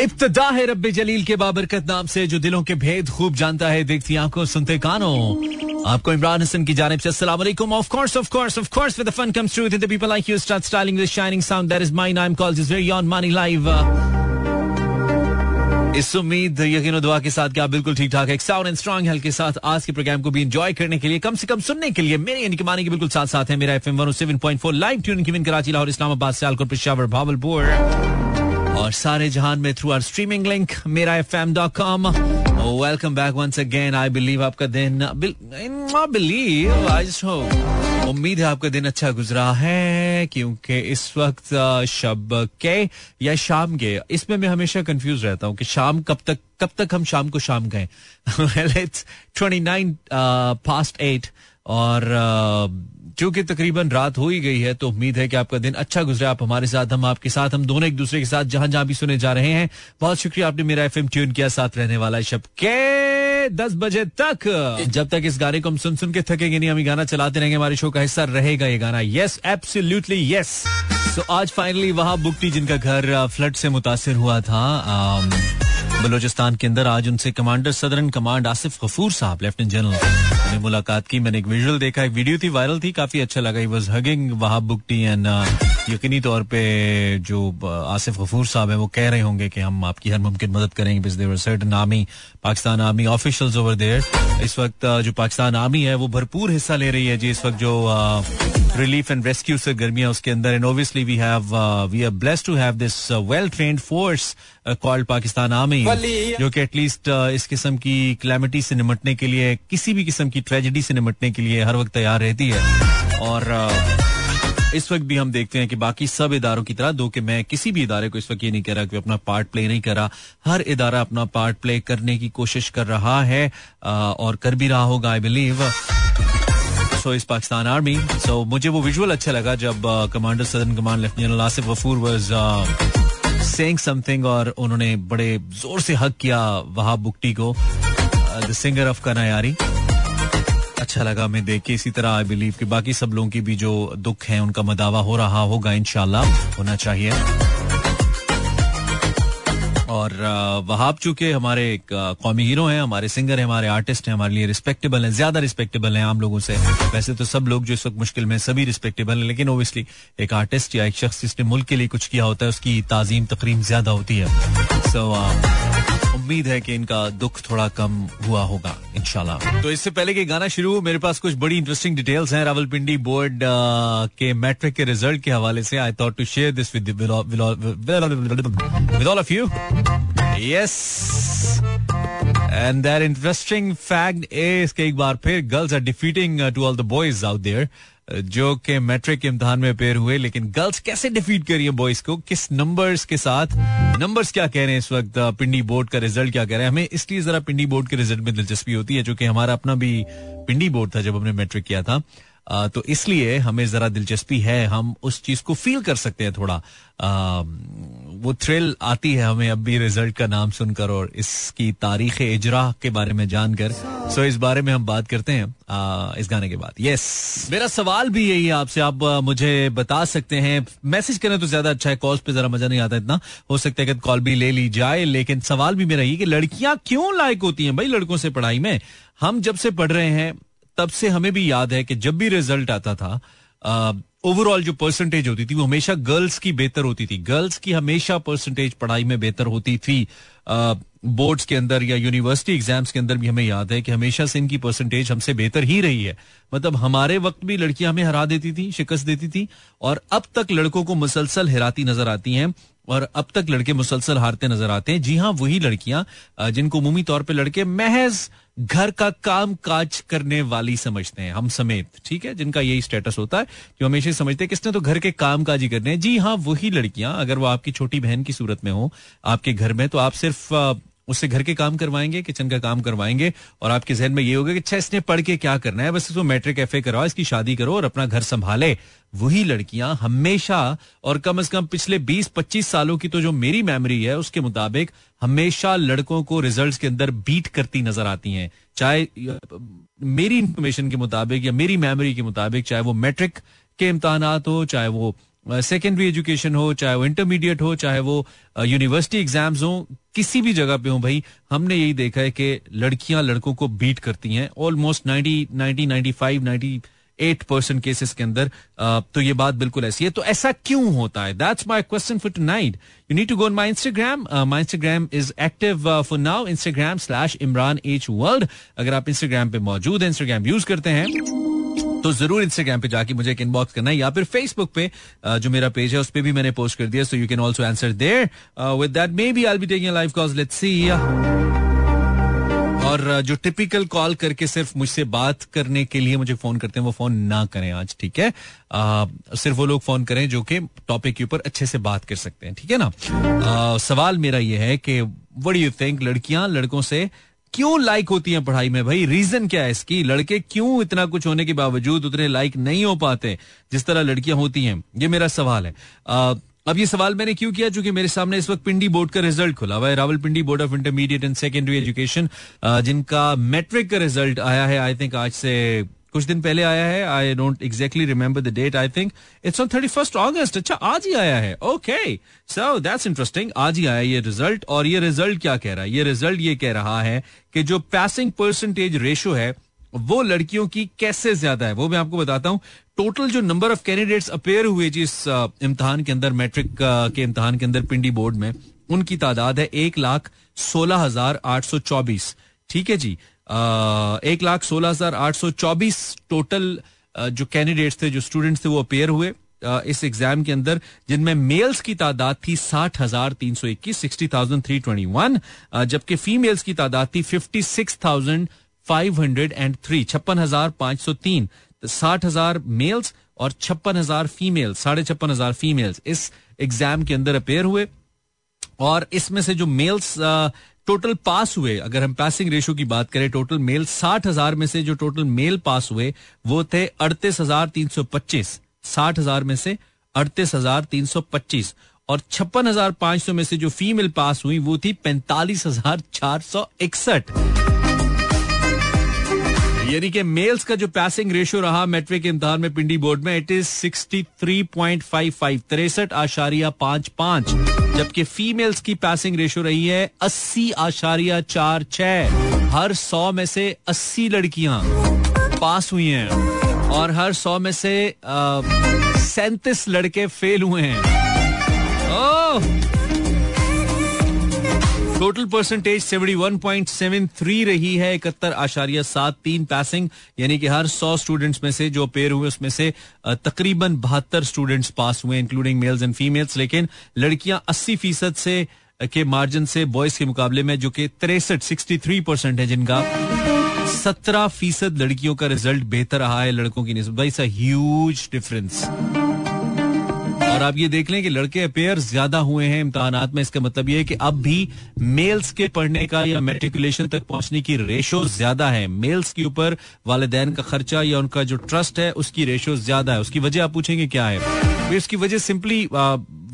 इब्तदा है रब्बे जलील के बाबरकत नाम से, जो दिलों के भेद खूब जानता है, देखती आँखों, सुनते कानों। आपको इमरान हसन की जानिब से अस्सलाम of course of course of course with the fun comes through the people like you start styling this shining sound that is my नाम calls is very on money live इस उम्मीद, यकीन दुआ के साथ क्या बिल्कुल ठीक ठाक है साउंड एंड स्ट्रॉन्ग हेल्थ के साथ आज के प्रोग्राम को भी एंजॉय करने के लिए, कम से कम सुनने के लिए, मेरे यानी कि मानी के बिल्कुल साथ साथ है, मेरा एफएम 107.4 लाइव ट्यून की कराची, लाहौर, इस्लामाबाद, सियालकोट, पेशावर भावलपुर और सारे जहान में थ्रू आर स्ट्रीमिंग लिंक मेरा F M dot com welcome back once again I believe आपका दिन बिलीव आई होप उम्मीद है आपका दिन अच्छा गुजरा है, क्योंकि इस वक्त शब के, या शाम के, इसमें मैं हमेशा कंफ्यूज रहता हूँ कि शाम कब तक कब तक हम शाम को शाम गए। ट्वेंटी नाइन पास्ट एट और चूँकि तकरीबन रात हो ही गई है तो उम्मीद है कि आपका दिन अच्छा गुजरे। आप हमारे साथ, हम आपके साथ, हम दोनों एक दूसरे के साथ जहाँ जहाँ भी सुने जा रहे हैं। बहुत शुक्रिया, आपने मेरा एफएम ट्यून किया। साथ रहने वाला शब के दस बजे तक। जब तक इस गाने को हम सुन सुन के थकेंगे नहीं, हम गाना चलाते रहेंगे, हमारे शो का हिस्सा रहेगा ये गाना। यस एब्सोल्युटली यस सो आज फाइनली वहाँ बुकटी जिनका घर फ्लड से मुतासर हुआ था बलोचिस्तान के अंदर आज उनसे commander southern command Asif Ghafoor साहब लेफ्टिनेंट जनरल ने मुलाकात की मैंने एक विजुअल देखा एक वीडियो थी वायरल थी काफ़ी अच्छा लगा। Was hugging Wahab Bugti and यकीनी तौर पे जो आसिफ गफूर साहब है वो कह रहे होंगे कि हम आपकी हर मुमकिन मदद करेंगे बिज देवर certain army Pakistan army officials over there इस वक्त जो पाकिस्तान आर्मी है वो भरपूर हिस्सा ले रही है जी इस वक्त जो रिलीफ एंड रेस्क्यू से गर्मियाँ उसके अंदर। And obviously we have we are blessed to have this well trained force called Pakistan army जो कि एटलीस्ट इस किस्म की क्लैमिटी से निमटने के लिए किसी भी किस्म की ट्रेजिडी से निमटने के लिए हर वक्त तैयार रहती है। और इस वक्त भी हम देखते हैं कि बाकी सब इदारों की तरह, दो कि मैं किसी भी इदारे को इस वक्त ये नहीं कह रहा कि अपना पार्ट प्ले नहीं कर रहा, हर इदारा अपना पार्ट प्ले करने की कोशिश कर रहा है और कर भी रहा होगा आई बिलीव सो इस पाकिस्तान आर्मी सो मुझे वो विजुअल अच्छा लगा जब commander southern command lieutenant Asif Ghafoor was saying something और उन्होंने बड़े ज़ोर से हक किया वहाब बुकटी को द सिंगर ऑफ़ कनायारी अच्छा लगा मैं देख के। इसी तरह आई बिलीव कि बाकी सब लोगों की भी जो दुख है उनका मदावा हो रहा होगा इनशाला होना चाहिए। और वहाब चूँकि हमारे कौमी हीरो हैं हमारे सिंगर हैं हमारे आर्टिस्ट हैं हमारे लिए रिस्पेक्टेबल हैं ज़्यादा रिस्पेक्टेबल हैं आम लोगों से। वैसे तो सब लोग जो इस वक्त मुश्किल में सभी रिस्पेक्टेबल हैं लेकिन ओबियसली एक आर्टिस्ट या एक शख्स जिसने मुल्क के लिए कुछ किया होता है उसकी ताजीम तकरीम ज़्यादा होती है। सो so, उम्मीद है कि इनका दुख थोड़ा कम हुआ होगा इनशाला तो इससे पहले कि गाना शुरू हो, मेरे पास कुछ बड़ी इंटरेस्टिंग डिटेल्स हैं। रावलपिंडी बोर्ड के मैट्रिक के रिज़ल्ट के हवाले से I thought to share this with with all of you yes and that interesting fact is के एक बार फिर girls are defeating to all the boys out there जो कि मैट्रिक इम्तहान में पेयर हुए लेकिन गर्ल्स कैसे डिफीट करी है बॉयज़ को? किस नंबर्स के साथ? नंबर्स क्या कह रहे हैं इस वक्त? पिंडी बोर्ड का रिज़ल्ट क्या कह रहे हैं? हमें इसलिए जरा पिंडी बोर्ड के रिज़ल्ट में दिलचस्पी होती है जो कि हमारा अपना भी पिंडी बोर्ड था जब हमने मैट्रिक किया था। तो इसलिए हमें जरा दिलचस्पी है हम उस चीज़ को फील कर सकते हैं थोड़ा। आ, वो थ्रिल आती है हमें अब भी रिज़ल्ट का नाम सुनकर और इसकी तारीख इजरा के बारे में जानकर। सो इस बारे में हम बात करते हैं इस गाने के बाद। यस मेरा सवाल भी यही है आपसे, आप मुझे बता सकते हैं। मैसेज करें तो ज़्यादा अच्छा है कॉल्स पे जरा मज़ा नहीं आता इतना। हो सकता है कि कॉल भी ले ली जाए, लेकिन सवाल भी मेरा ये कि लड़कियाँ क्यों लायक होती हैं? भाई, लड़कों से पढ़ाई में हम जब से पढ़ रहे हैं, तब से हमें भी याद है कि जब भी रिज़ल्ट आता था ओवरऑल जो परसेंटेज होती थी, वो हमेशा गर्ल्स की बेहतर होती थी। गर्ल्स की हमेशा परसेंटेज पढ़ाई में बेहतर होती थी। बोर्ड्स के अंदर या यूनिवर्सिटी एग्ज़ाम्स के अंदर भी हमें याद है कि हमेशा से इनकी परसेंटेज हमसे बेहतर ही रही है। मतलब हमारे वक्त भी लड़कियाँ हमें हरा देती थी, शिकस्त देती थी, और अब तक लड़कों को मुसलसल हिराती नज़र आती हैं, और अब तक लड़के मुसलसल हारते नज़र आते हैं। जी हाँ वही लड़कियाँ जिनको उमूमी तौर पर लड़के महज घर का काम काज करने वाली समझते हैं, हम समेत, ठीक है? जिनका यही स्टेटस होता है, जो हमेशा समझते हैं, किसने तो घर के काम काज ही करने हैं। जी हाँ वही लड़कियाँ, अगर वो आपकी छोटी बहन की सूरत में हो, आपके घर में तो आप सिर्फ़ उससे घर के काम करवाएँगे, किचन का काम करवाएँगे और आपके जहन में ये होगा कि अच्छा इसने पढ़ के क्या करना है? बस इसको मैट्रिक एफ़ करवाओ, इसकी शादी करो और अपना घर संभाले। वही लड़कियाँ हमेशा और कम अज कम पिछले 20-25 सालों की तो जो मेरी मेमोरी है, उसके मुताबिक हमेशा लड़कों को रिजल्ट्स के अंदर बीट करती नज़र आती हैं। चाहे मेरी इंफॉर्मेशन के मुताबिक या मेरी मेमोरी के मुताबिक, चाहे वो मैट्रिक के इम्तहान हो, चाहे वो सेकेंडरी एजुकेशन हो, चाहे वो इंटरमीडिएट हो, चाहे वो यूनिवर्सिटी एग्ज़ाम्स हो, किसी भी जगह पे हो भाई, हमने यही देखा है कि लड़कियाँ लड़कों को बीट करती हैं almost ninety ninety ninety five ninety eight percent cases के अंदर तो ये बात बिल्कुल ऐसी है। तो ऐसा क्यों होता है? That's my question for tonight you need to go my Instagram my Instagram is active for now Instagram slash Imran H world अगर आप इंस्टाग्राम पे मौजूद है इंस्टाग्राम यूज़ करते हैं। तो ज़रूर इंस्टाग्राम पे जाके मुझे एक इनबॉक्स करना या फिर फेसबुक पे जो मेरा पेज है उस पर भी मैंने पोस्ट कर दिया so you can also answer there with that maybe I be taking live cause let's see और जो टिपिकल कॉल करके सिर्फ़ मुझसे बात करने के लिए मुझे फ़ोन करते हैं वो फ़ोन ना करें आज ठीक है? आ, सिर्फ़ वो लोग फ़ोन करें जो कि टॉपिक के ऊपर अच्छे से बात कर सकते हैं ठीक है ना? आ, सवाल मेरा ये है कि वट यू थिंक लड़कियाँ लड़कों से क्यों लाइक होती है पढ़ाई में भाई? रीजन क्या है इसकी? लड़के क्यों इतना कुछ होने के बावजूद उतने लाइक नहीं हो पाते? जिस तरह लड़कियाँ होती हैं, ये मेरा सवाल है। अब ये सवाल मैंने क्यों किया? चूँकि मेरे सामने इस वक्त पिंडी बोर्ड का रिज़ल्ट खुला हुआ है। Rawalpindi board of intermediate and secondary education जिनका मैट्रिक का रिज़ल्ट आया है आई थिंक आज से कुछ दिन पहले आया है। I don't exactly remember the date I think it's on thirty first August अच्छा आज ही आया है। ओके सो दैट्स इंटरेस्टिंग आज ही आया ये रिज़ल्ट और ये रिज़ल्ट क्या कह रहा है? ये रिज़ल्ट ये कह रहा है कि जो पासिंग परसेंटेज रेशो है, वो लड़कियों की कैसे ज़्यादा है? वो मैं आपको बताता हूँ। टोटल जो नंबर ऑफ़ कैंडिडेट्स अपेयर हुए जिस इम्तहान के अंदर मैट्रिक के इम्तहान के अंदर पिंडी बोर्ड में, उनकी तादाद है एक लाख सोलह हज़ार आठ सौ चौबीस। ठीक है जी? एक लाख सोलह हज़ार आठ सौ चौबीस टोटल जो कैंडिडेट्स थे, जो स्टूडेंट्स थे, वो अपेयर हुए इस एग्ज़ाम के अंदर, जिनमें मेल्स की तादाद थी साठ हज़ार तीन सौ इक्कीस sixty thousand three twenty one जबकि फीमेल्स की तादाद थी fifty six thousand five hundred and three छप्पन हज़ार पाँच सौ तीन साठ हज़ार मेल्स और छप्पन हज़ार फीमेल साढ़े छप्पन हज़ार फीमेल्स इस एग्ज़ाम के अंदर अपेयर हुए। और इसमें से जो मेल्स टोटल पास हुए, अगर हम पासिंग रेशो की बात करें, टोटल मेल साठ हज़ार में से जो टोटल मेल पास हुए, वो थे अड़तीस हज़ार तीन सौ पच्चीस। साठ हज़ार में से अड़तीस हज़ार तीन सौ पच्चीस। और छप्पन हज़ार पाँच सौ में से जो फीमेल पास हुई, वो थी पैंतालीस हज़ार चार सौ इकसठ। यानी कि मेल्स का जो पासिंग रेशियो रहा मेट्रिक इम्तहान में पिंडी बोर्ड में it is sixty three point five five तिरसठ आशारिया पाँच पाँच। जबकि फीमेल्स की पासिंग रेशियो रही है अस्सी आशारिया चार छह। हर सौ में से अस्सी लड़कियाँ पास हुई हैं और हर सौ में से सैतीस लड़के फेल हुए हैं। ओह! Total percentage seventy one point seven three रही है इकहत्तर आशारिया सात तीन पासिंग यानी कि हर सौ स्टूडेंट्स में से जो पेयर हुए, उसमें से तकरीबन बहत्तर स्टूडेंट्स पास हुए इंक्लूडिंग मेल्स एंड फीमेल्स लेकिन लड़कियाँ अस्सी फ़ीसद से के मार्जिन से बॉयज़ के मुकाबले में, जो कि तिरसठ सिक्सटी थ्री परसेंट है जिनका सत्रह फ़ीसद लड़कियों का रिज़ल्ट बेहतर रहा है, लड़कों की निस्बत ह्यूज डिफरेंस और आप ये देख लें कि लड़के अपेयर ज़्यादा हुए हैं इम्तहान में। इसका मतलब ये है कि अब भी मेल्स के पढ़ने का या मेट्रिकुलेशन तक पहुँचने की रेशो ज़्यादा है। मेल्स के ऊपर वालदेन का खर्चा या उनका जो ट्रस्ट है, उसकी रेशो ज़्यादा है। उसकी वजह आप पूछेंगे क्या है? इसकी वजह सिंपली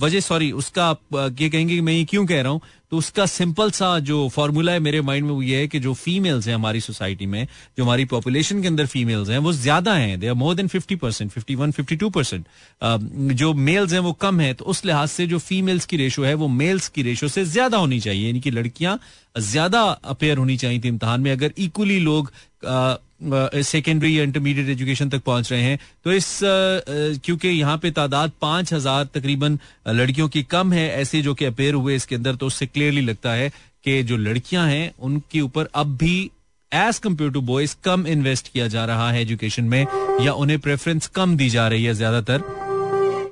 वजह सॉरी उसका आप ये कहेंगे कि मैं ये क्यों कह रहा हूँ? तो उसका सिंपल सा जो फॉर्मूला है मेरे माइंड में वो ये है कि जो फीमेल्स हैं हमारी सोसाइटी में, जो हमारी पॉपुलेशन के अंदर फीमेल्स हैं, वो ज़्यादा हैं they are more than fifty percent fifty one fifty two percent जो मेल्स हैं वो कम है तो उस लिहाज से जो फीमेल्स की रेशो है, वो मेल्स की रेशो से ज़्यादा होनी चाहिए, यानी कि लड़कियाँ ज़्यादा अपेयर होनी चाहिए थी इम्तहान में, अगर इक्वली लोग सेकेंडरी या इंटरमीडिएट एजुकेशन तक पहुँच रहे हैं। तो इस क्योंकि यहाँ पे तादाद पाँच हज़ार तकरीबन लड़कियों की कम है, ऐसे जो कि अपेयर हुए इसके अंदर तो उससे क्लियरली लगता है कि जो लड़कियाँ हैं, उनके ऊपर अब भी एज कंपेयर टू बॉयज़ कम इन्वेस्ट किया जा रहा है एजुकेशन में, या उन्हें प्रेफरेंस कम दी जा रही है ज़्यादातर।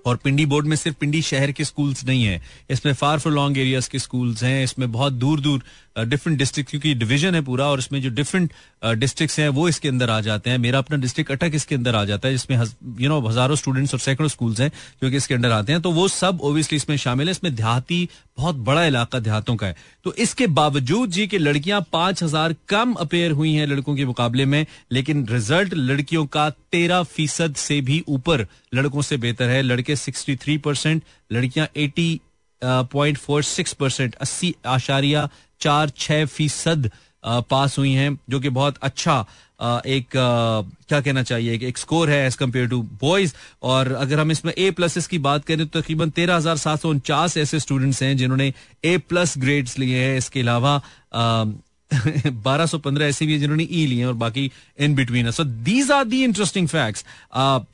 और पिंडी बोर्ड में सिर्फ़ पिंडी शहर के स्कूल्स नहीं है। इसमें फार फॉर लॉन्ग एरियाज़ के स्कूल्स हैं, इसमें बहुत दूर दूर डिफरेंट डिस्ट्रिक्ट क्योंकि डिवीज़न है पूरा और इसमें जो डिफरेंट डिस्ट्रिक्ट्स हैं, वो इसके अंदर आ जाते हैं। मेरा अपना डिस्ट्रिक्ट अटक इसके अंदर आ जाता है, जिसमें यू नो हज़ारों स्टूडेंट्स और सैकड़ों स्कूल्स हैं जो कि इसके अंदर आते हैं। तो वो सब ओबियसली इसमें शामिल है। इसमें देहाती बहुत बड़ा इलाका देहातों का है। तो इसके बावजूद जी कि लड़कियाँ पाँच हज़ार कम अपेयर हुई हैं लड़कों के मुकाबले में, लेकिन रिज़ल्ट लड़कियों का तेरह फ़ीसद से भी ऊपर लड़कों से बेहतर है। लड़के सिक्सटी थ्री परसेंट, लड़कियाँ eighty point four six percent, अस्सी आशारिया चार छह फ़ीसद पास हुई हैं, जो कि बहुत अच्छा एक क्या कहना चाहिए कि एक स्कोर है एज कंपेयर टू बॉयज़ और अगर हम इसमें ए प्लस की बात करें तो तकरीबन तेरह हज़ार सात सौ उनचास ऐसे स्टूडेंट्स हैं, जिन्होंने ए प्लस ग्रेड्स लिए हैं। इसके अलावा बारह सौ पंद्रह ऐसी भी है जिन्होंने ई लिए और बाकी in between so these are the interesting facts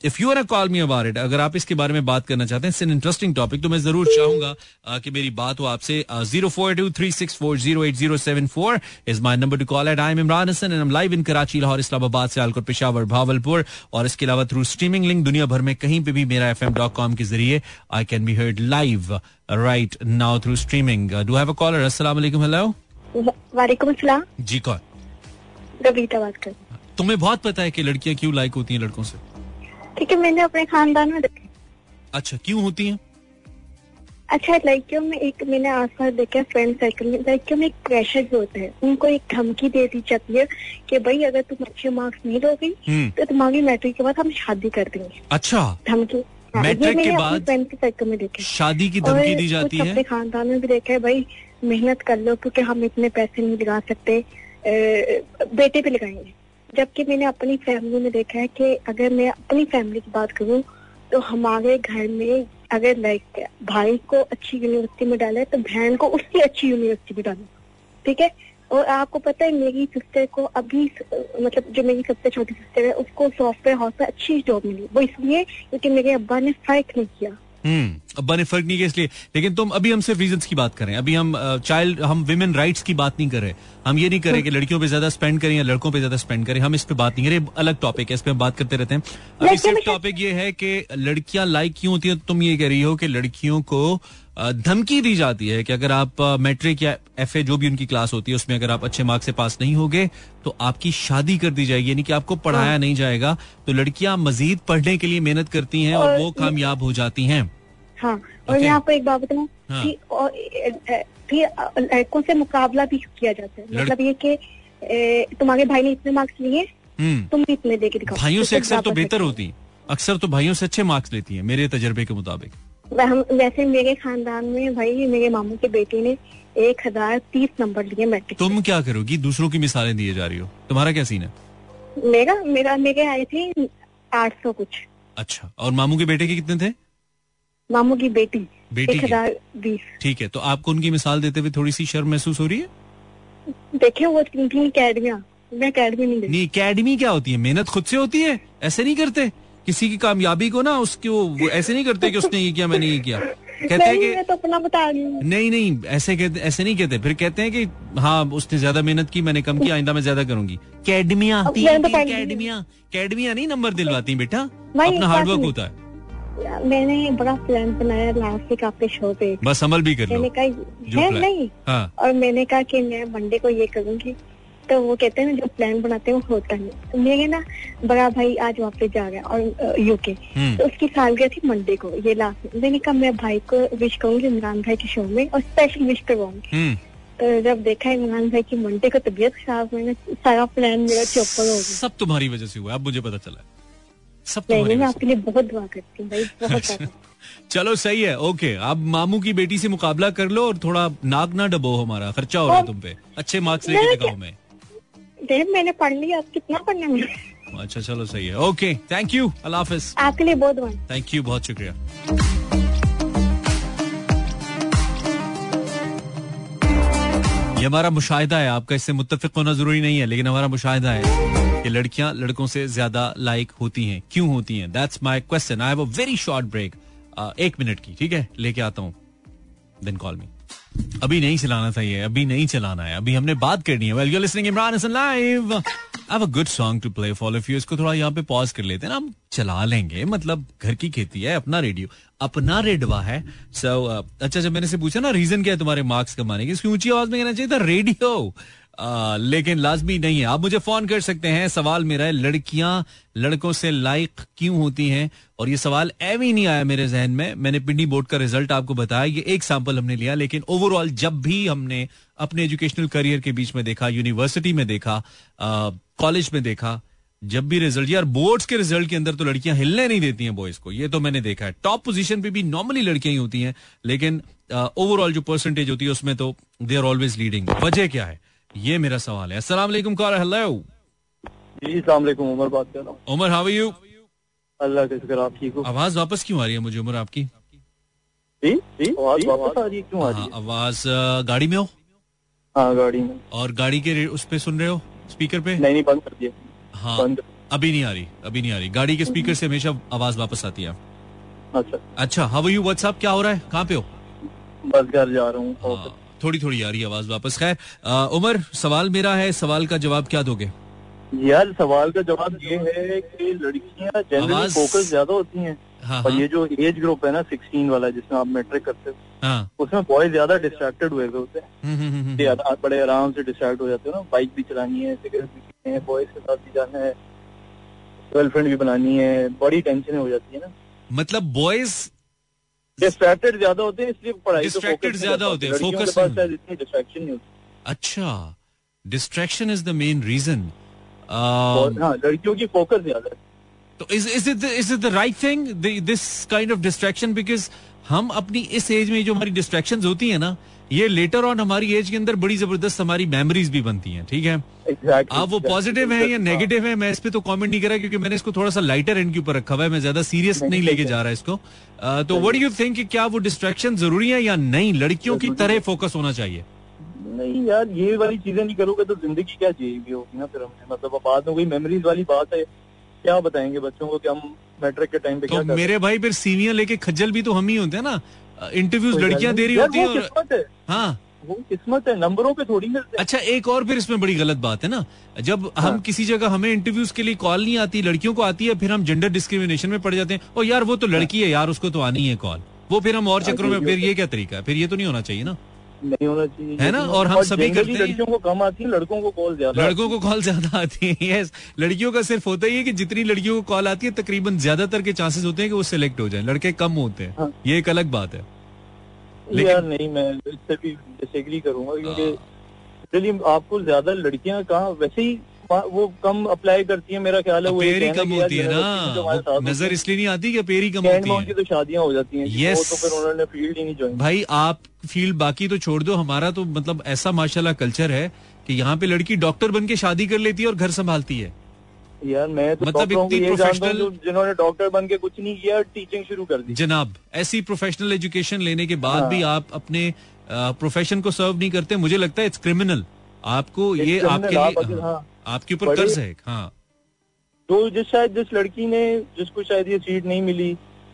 if you are call me about it अगर आप इसके बारे में बात करना चाहते हैं इन इंटरेस्टिंग टॉपिक तो मैं ज़रूर चाहूँगा uh, कि मेरी बात हो आपसे। Zero four two three six four zero eight zero seven four is my number to call at I am Imran Hasan and live in Karachi Lahore Islamabad Sialkot Peshawar Bahawalpur और इसके अलावा through streaming link दुनिया भर में कहीं पे भी मेरा एफ़ एम डॉट कॉम के ज़रिए I can be heard live right now through streaming do have a caller वालेकुम हेलो वालेकुम सलाम जी कौन? रबीता बात कर तुम्हें बहुत पता है कि लड़कियाँ क्यों लाइक होती हैं लड़कों से? ठीक है मैंने अपने खानदान में देखा। अच्छा क्यों होती हैं? अच्छा लड़कियों में एक मैंने आसपास देखा फ्रेंड सर्कल में। लड़कियों में एक प्रेशर जो होता है उनको एक धमकी दे दी जाती है कि भाई अगर तुम अच्छे मार्क्स नहीं दोगी हम्म। तो तुम्हारी मैट्रिक के बाद हम शादी कर देंगे। अच्छा। धमकी। मैट्रिक के बाद फ्रेंड सर्कल में देखा। शादी की धमकी दी जाती अपने है? खानदान में भी देखा है भाई मेहनत कर लो, क्योंकि हम इतने पैसे नहीं लगा सकते बेटे पे लगाएँगे। जबकि मैंने अपनी फैमिली में देखा है कि अगर मैं अपनी फैमिली की बात करूँ तो हमारे घर में अगर लाइक भाई को अच्छी यूनिवर्सिटी में डाला तो बहन को उससे अच्छी यूनिवर्सिटी में डालो। ठीक है? और आपको पता है, मेरी सिस्टर को अभी मतलब जो मेरी सबसे छोटी सिस्टर है, उसको सॉफ्टवेयर हाउस में अच्छी जॉब मिली। वो इसलिए क्योंकि मेरे अब्बा ने फाइट नहीं किया। हम्म। बने ने फ़र्क नहीं किया इसलिए। लेकिन तुम अभी हम सिर्फ़ रीजंस की बात करें। अभी हम चाइल्ड हम विमेन राइट्स की बात नहीं कर रहे। हम ये नहीं करें कि लड़कियों पे ज़्यादा स्पेंड करें या लड़कों पे ज़्यादा स्पेंड करें। हम इस पे बात नहीं करें। अलग टॉपिक है। इस पे हम बात करते रहते हैं। अभी सिर्फ़ टॉपिक ये है कि लड़कियाँ लाइक क्यों होती है? तुम ये कह रही हो कि लड़कियों को धमकी दी जाती है कि अगर आप मैट्रिक या एफए जो भी उनकी क्लास होती है उसमें अगर आप अच्छे मार्क्स से पास नहीं होगे तो आपकी शादी कर दी जाएगी यानी कि आपको पढ़ाया नहीं जाएगा। तो लड़कियाँ मजीद पढ़ने के लिए मेहनत करती हैं और और वो कामयाब हो जाती हैं। हाँ और Okay. मैं आपको एक बात बताऊँ हाँ। लड़कों से मुकाबला भी किया जाता है। मतलब ये कि तुम्हारे भाई ने इतने मार्क्स लिए हम्म। तुम भी इतने दे के दिखाओ। भाइयों से अक्सर तो बेहतर होती हैं। अक्सर तो भाइयों से अच्छे मार्क्स लेती है मेरे तजर्बे के मुताबिक। हम वैसे मेरे खानदान में भाई मेरे मामू के बेटे ने एक हज़ार तीस नंबर लिए मैट्रिक तुम क्या करोगी? दूसरों की मिसालें दिए जा रही हो। तुम्हारा क्या सीन है? मेरा मेरा मेरे आए थे आठ सौ कुछ। अच्छा। और मामू के बेटे के कितने थे? मामू की बेटी बेटी एक हज़ार बीस। ठीक है तो आपको उनकी मिसाल देते हुए थोड़ी सी शर्म महसूस हो रही है? देखे वो तीन अकेडमिया मैं अकेडमी नहीं नहीं एकेडमी क्या होती है? मेहनत खुद से होती है? ऐसे नहीं करते? किसी की कामयाबी को ना उसकी वो ऐसे नहीं करते कि उसने ये किया मैंने ये किया। कहते हैं कि तो अपना बता रही हूँ। नहीं नहीं ऐसे कहते ऐसे नहीं कहते। फिर कहते हैं कि हाँ उसने ज़्यादा मेहनत की मैंने कम किया आइंदा मैं ज़्यादा करूँगी। कैडमिया तो कैडमिया कैडमिया नहीं नंबर दिलवाती बेटा। अपना हार्डवर्क होता है। मैंने बड़ा प्लान बनाया लास्ट वीक आपके शो पे। बस अमल भी कर लो। मैंने कहा है नहीं? हाँ। और मैंने कहा कि मैं मंडे को ये करूँगी। तो वो कहते हैं जो प्लान बनाते हैं वो होता नहीं। तो मेरे ना बड़ा भाई आज वापस जा रहा है और यूके हम्म। तो उसकी सालगिरह थी मंडे को ये लास्ट में मैंने कहा मैं भाई को विश करूँगी इमरान भाई के शो में और स्पेशल विश करवाऊँगी। हम्म। तो जब देखा इमरान भाई की मंडे को तबीयत खराब मैंने सारा प्लान मेरा चौपर हो गया। सब तुम्हारी वजह से हुआ अब मुझे पता चला। सब तुम्हारी मैं आपके लिए बहुत दुआ करती हूँ भाई बहुत चलो सही है ओके। अब मामू की बेटी से मुकाबला कर लो और थोड़ा नाक ना डबो हमारा खर्चा हो रहा है तुम पे। अच्छे मार्क्स लेके दिखाओ मैं देख मैंने पढ़ लिया अब कितना पढ़ना? अच्छा चलो सही है। ओके थैंक यू अल्लाह हाफिज आपके लिए बहुत दुआ थैंक यू बहुत शुक्रिया. ये हमारा मुशाहिदा है आपका इससे मुतफिक होना ज़रूरी नहीं है लेकिन हमारा मुशाहिदा है कि लड़कियाँ लड़कों से ज़्यादा लाइक होती हैं। क्यों होती हैं? That's my question I have a very short break एक मिनट की ठीक है? लेके आता हूँ. देन कॉल मी अभी नहीं चलाना था ये अभी नहीं चलाना है अभी हमने बात करनी है। Well you listening Imran Hasan live I have a good song to play for of you इसको थोड़ा यहाँ पे पॉज कर लेते हैं ना हम चला लेंगे। मतलब घर की खेती है अपना रेडियो अपना रेडवा है। सो so, uh, अच्छा जब मैंने से पूछा ना रीजन क्या है तुम्हारे मार्क्स कमाने की इसकी ऊँची आवाज़ में कहना चाहिए था रेडियो लेकिन लाजमी नहीं है। आप मुझे फ़ोन कर सकते हैं। सवाल मेरा है, लड़कियाँ लड़कों से लाइक क्यों होती हैं? और ये सवाल एव ही नहीं आया मेरे जहन में। मैंने पिंडी बोर्ड का रिज़ल्ट आपको बताया। ये एक सैंपल हमने लिया, लेकिन ओवरऑल जब भी हमने अपने एजुकेशनल करियर के बीच में देखा यूनिवर्सिटी में देखा कॉलेज में देखा, जब भी रिज़ल्ट यार बोर्ड्स के रिज़ल्ट के अंदर तो लड़कियाँ हिलने नहीं देती हैं बॉयज़ को। ये तो मैंने देखा है। टॉप पोजीशन पे भी नॉर्मली लड़कियाँ ही होती हैं, लेकिन ओवरऑल जो परसेंटेज होती है उसमें तो दे आर ऑलवेज लीडिंग वजह क्या है? ये मेरा सवाल है। अस्सलाम वालेकुम कॉलर हेलो जी सलामकुम उमर बात कर रहा हूँ। उमर हाउ आर यू अल्लाह के शुक्र आप ठीक हो? आवाज़ वापस क्यों आ रही है मुझे उमर आपकी? जी जी आवाज़ वापस आ रही है क्यों आ रही हाँ, है? आवाज़ गाड़ी में हो? हाँ गाड़ी में। और गाड़ी के उस पे सुन रहे हो स्पीकर पे? नहीं नहीं बंद कर दिया। हाँ बंद। अभी नहीं आ रही अभी नहीं आ रही। गाड़ी के स्पीकर से हमेशा आवाज़ वापस आती है। अच्छा। अच्छा हाउ यू व्हाट्सअप क्या हो रहा है? कहाँ पे हो? बस घर जा रहा हूँ। हाँ, थोड़ी थोड़ी आ रही आवाज़ वापस। खैर उमर सवाल मेरा है सवाल का जवाब क्या दोगे? यार सवाल का जवाब ये है कि लड़कियाँ जनरली फोकस ज़्यादा होती हैं। हाँ और हाँ। ये जो एज ग्रुप है ना सिक्सटीन वाला जिसमें आप मैट्रिक करते हो हाँ। उसमें बॉयज़ ज़्यादा डिस्ट्रैक्टेड हुए होते हैं। हम्म, हम्म, हम्म, हम्म। बड़े आराम से डिस्ट्रैक्ट हो जाते हो ना। बाइक भी चलानी है सिगरेट भी पीनी है बॉयज़ के साथ भी जाना है गर्लफ्रेंड भी बनानी है बड़ी टेंशन हो जाती है ना। मतलब बॉयज़ डिस्ट्रैक्टेड ज़्यादा होते हैं इसलिए पढ़ाई focus नहीं ज़्यादा होते हैं, नहीं। इतनी डिस्ट्रैक्शन नहीं होती। अच्छा distraction is the main reason हाँ लड़कियों की फोकस ज़्यादा तो is is it is it the right thing this kind of distraction because हम अपनी इस एज में जो हमारी डिस्ट्रैक्शन होती है ना ये लेटर ऑन हमारी एज के अंदर बड़ी ज़बरदस्त हमारी मेमोरीज भी बनती हैं ठीक है? एग्जैक्टली अब वो पॉजिटिव exactly, है या नेगेटिव है मैं इस पे तो कमेंट नहीं करा क्योंकि मैंने इसको थोड़ा सा लाइटर एंड के ऊपर रखा हुआ है मैं ज़्यादा सीरियस नहीं नहीं लेके जा रहा इसको। अ, तो व्हाट डू यू थिंक क्या वो डिस्ट्रैक्शन ज़रूरी है या नहीं? लड़कियों की तरह फोकस होना चाहिए। नहीं यार ये वाली चीज़ें नहीं करोगे तो ज़िंदगी क्या जिएगी होगी ना फिर हमने? मतलब बाद में कोई मेमोरीज वाली बात है। क्या बताएँगे बच्चों को कि हम मैट्रिक के टाइम पे तो क्या मेरे भाई फिर सीवियाँ लेके खज्जल भी तो हम ही होते हैं ना। इंटरव्यूज़ लड़कियाँ दे रही होती हैं है। हाँ। वो किस्मत है नंबरों पे थोड़ी मिलते अच्छा एक और फिर इसमें बड़ी गलत बात है ना। जब हम हाँ। किसी जगह हमें इंटरव्यूज़ के लिए कॉल नहीं आती लड़कियों को आती है फिर हम जेंडर डिस्क्रिमिनेशन में पड़ जाते हैं। और यार वो तो लड़की है यार उसको तो आनी है कॉल वो फिर हम और चक्रों चक्करों में फिर ये क्या तरीका है? फिर ये तो नहीं होना चाहिए ना। नहीं होना चाहिए है ना? और हम सभी करते हैं। लड़कियों को कम आती है लड़कों को कॉल ज़्यादा लड़कों को कॉल ज़्यादा आती है यस लड़कियों का सिर्फ़ होता ही है कि जितनी लड़कियों को कॉल आती है तकरीबन ज़्यादातर के चांसेस होते हैं कि वो सिलेक्ट हो जाए लड़के कम होते हैं हाँ। ये एक अलग बात है यार नहीं मैं इससे भी डिसएग्री करूँगा क्योंकि हाँ। चलिए आपको ज़्यादा लड़कियाँ कहा वैसे ही वो कम अप्लाई करती है मेरा ख्याल है वो पेरी कम होती है ना? नज़र इसलिए नहीं आती कि पेरी कम होती है। तो शादियाँ हो जाती हैं. वो तो फिर उन्होंने फ़ील्ड ही नहीं ज्वाइन भाई आप फ़ील्ड बाकी तो छोड़ दो। हमारा तो मतलब ऐसा माशाल्लाह कल्चर है कि यहाँ पे लड़की डॉक्टर बन के शादी कर लेती है और घर संभालती है। यार मैं तो मतलब इतनी हूँ जो- जिन्होंने डॉक्टर बन के कुछ नहीं किया टीचिंग शुरू कर दी। जनाब ऐसी प्रोफेशनल एजुकेशन लेने के बाद हाँ। भी आप अपने प्रोफेशन को सर्व नहीं करते। मुझे लगता है इट्स क्रिमिनल आपको ये आपके लिए हाँ, हाँ। आपके ऊपर कर्ज है हाँ। तो जिस शायद जिस लड़की ने जिसको शायद ये सीट नहीं मिली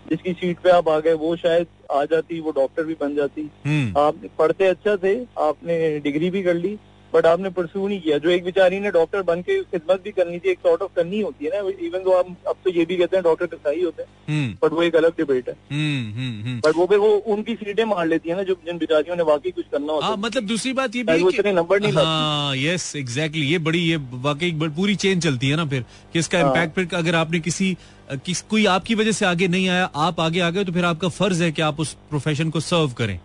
जिसकी सीट पे आप आ गए वो शायद आ जाती वो डॉक्टर भी बन जाती। हम्म। आप पढ़ते अच्छा थे आपने डिग्री भी कर ली बट आपने परसू नहीं किया। जो एक बेचारी ने डॉक्टर बन के खिदमत भी करनी थी एक सॉर्ट ऑफ़ करनी होती है ना इवन तो आप अब तो ये भी कहते हैं डॉक्टर कसाई होते हैं। हम्म। बट वो एक अलग डिबेट है। हम्म हम्म हम्म। बट वो फिर वो उनकी सीटें मार लेती है ना जो जिन बेचारियों ने वाकई कुछ करना होता हाँ है। मतलब दूसरी बात ये भी है इतने नंबर नहीं हाँ यस एग्जैक्टली ये बड़ी ये वाकई पूरी चेन चलती है ना फिर कि इसका हाँ। इम्पैक्ट फिर अगर आपने किसी किस कोई आपकी वजह से आगे नहीं आया आप आगे आ गए तो फिर आपका फ़र्ज़ है कि आप उस प्रोफेशन को सर्व करें।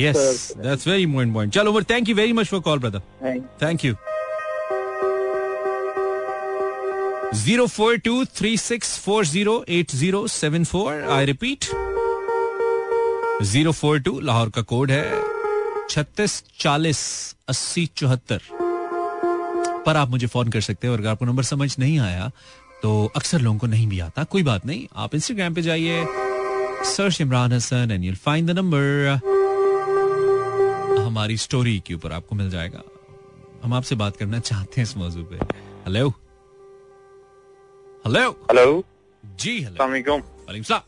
यस करें। दैट्स वेरी इंपॉर्टेंट पॉइंट चलो over thank you very much for call brother thank you zero four two three six four zero eight zero seven four I repeat zero four two Lahore का code है छत्तीस चालीस अस्सी चौहत्तर. पर आप मुझे फ़ोन कर सकते हो और अगर आपको नंबर समझ नहीं आया तो अक्सर लोगों को नहीं भी आता। कोई बात नहीं आप इंस्टाग्राम पे जाइए search Imran Hasan and you'll find the number हमारी स्टोरी के ऊपर आपको मिल जाएगा। हम आपसे बात करना चाहते हैं इस मौजू पे। हेलो हेलो हेलो जी हेलो वालेकुम।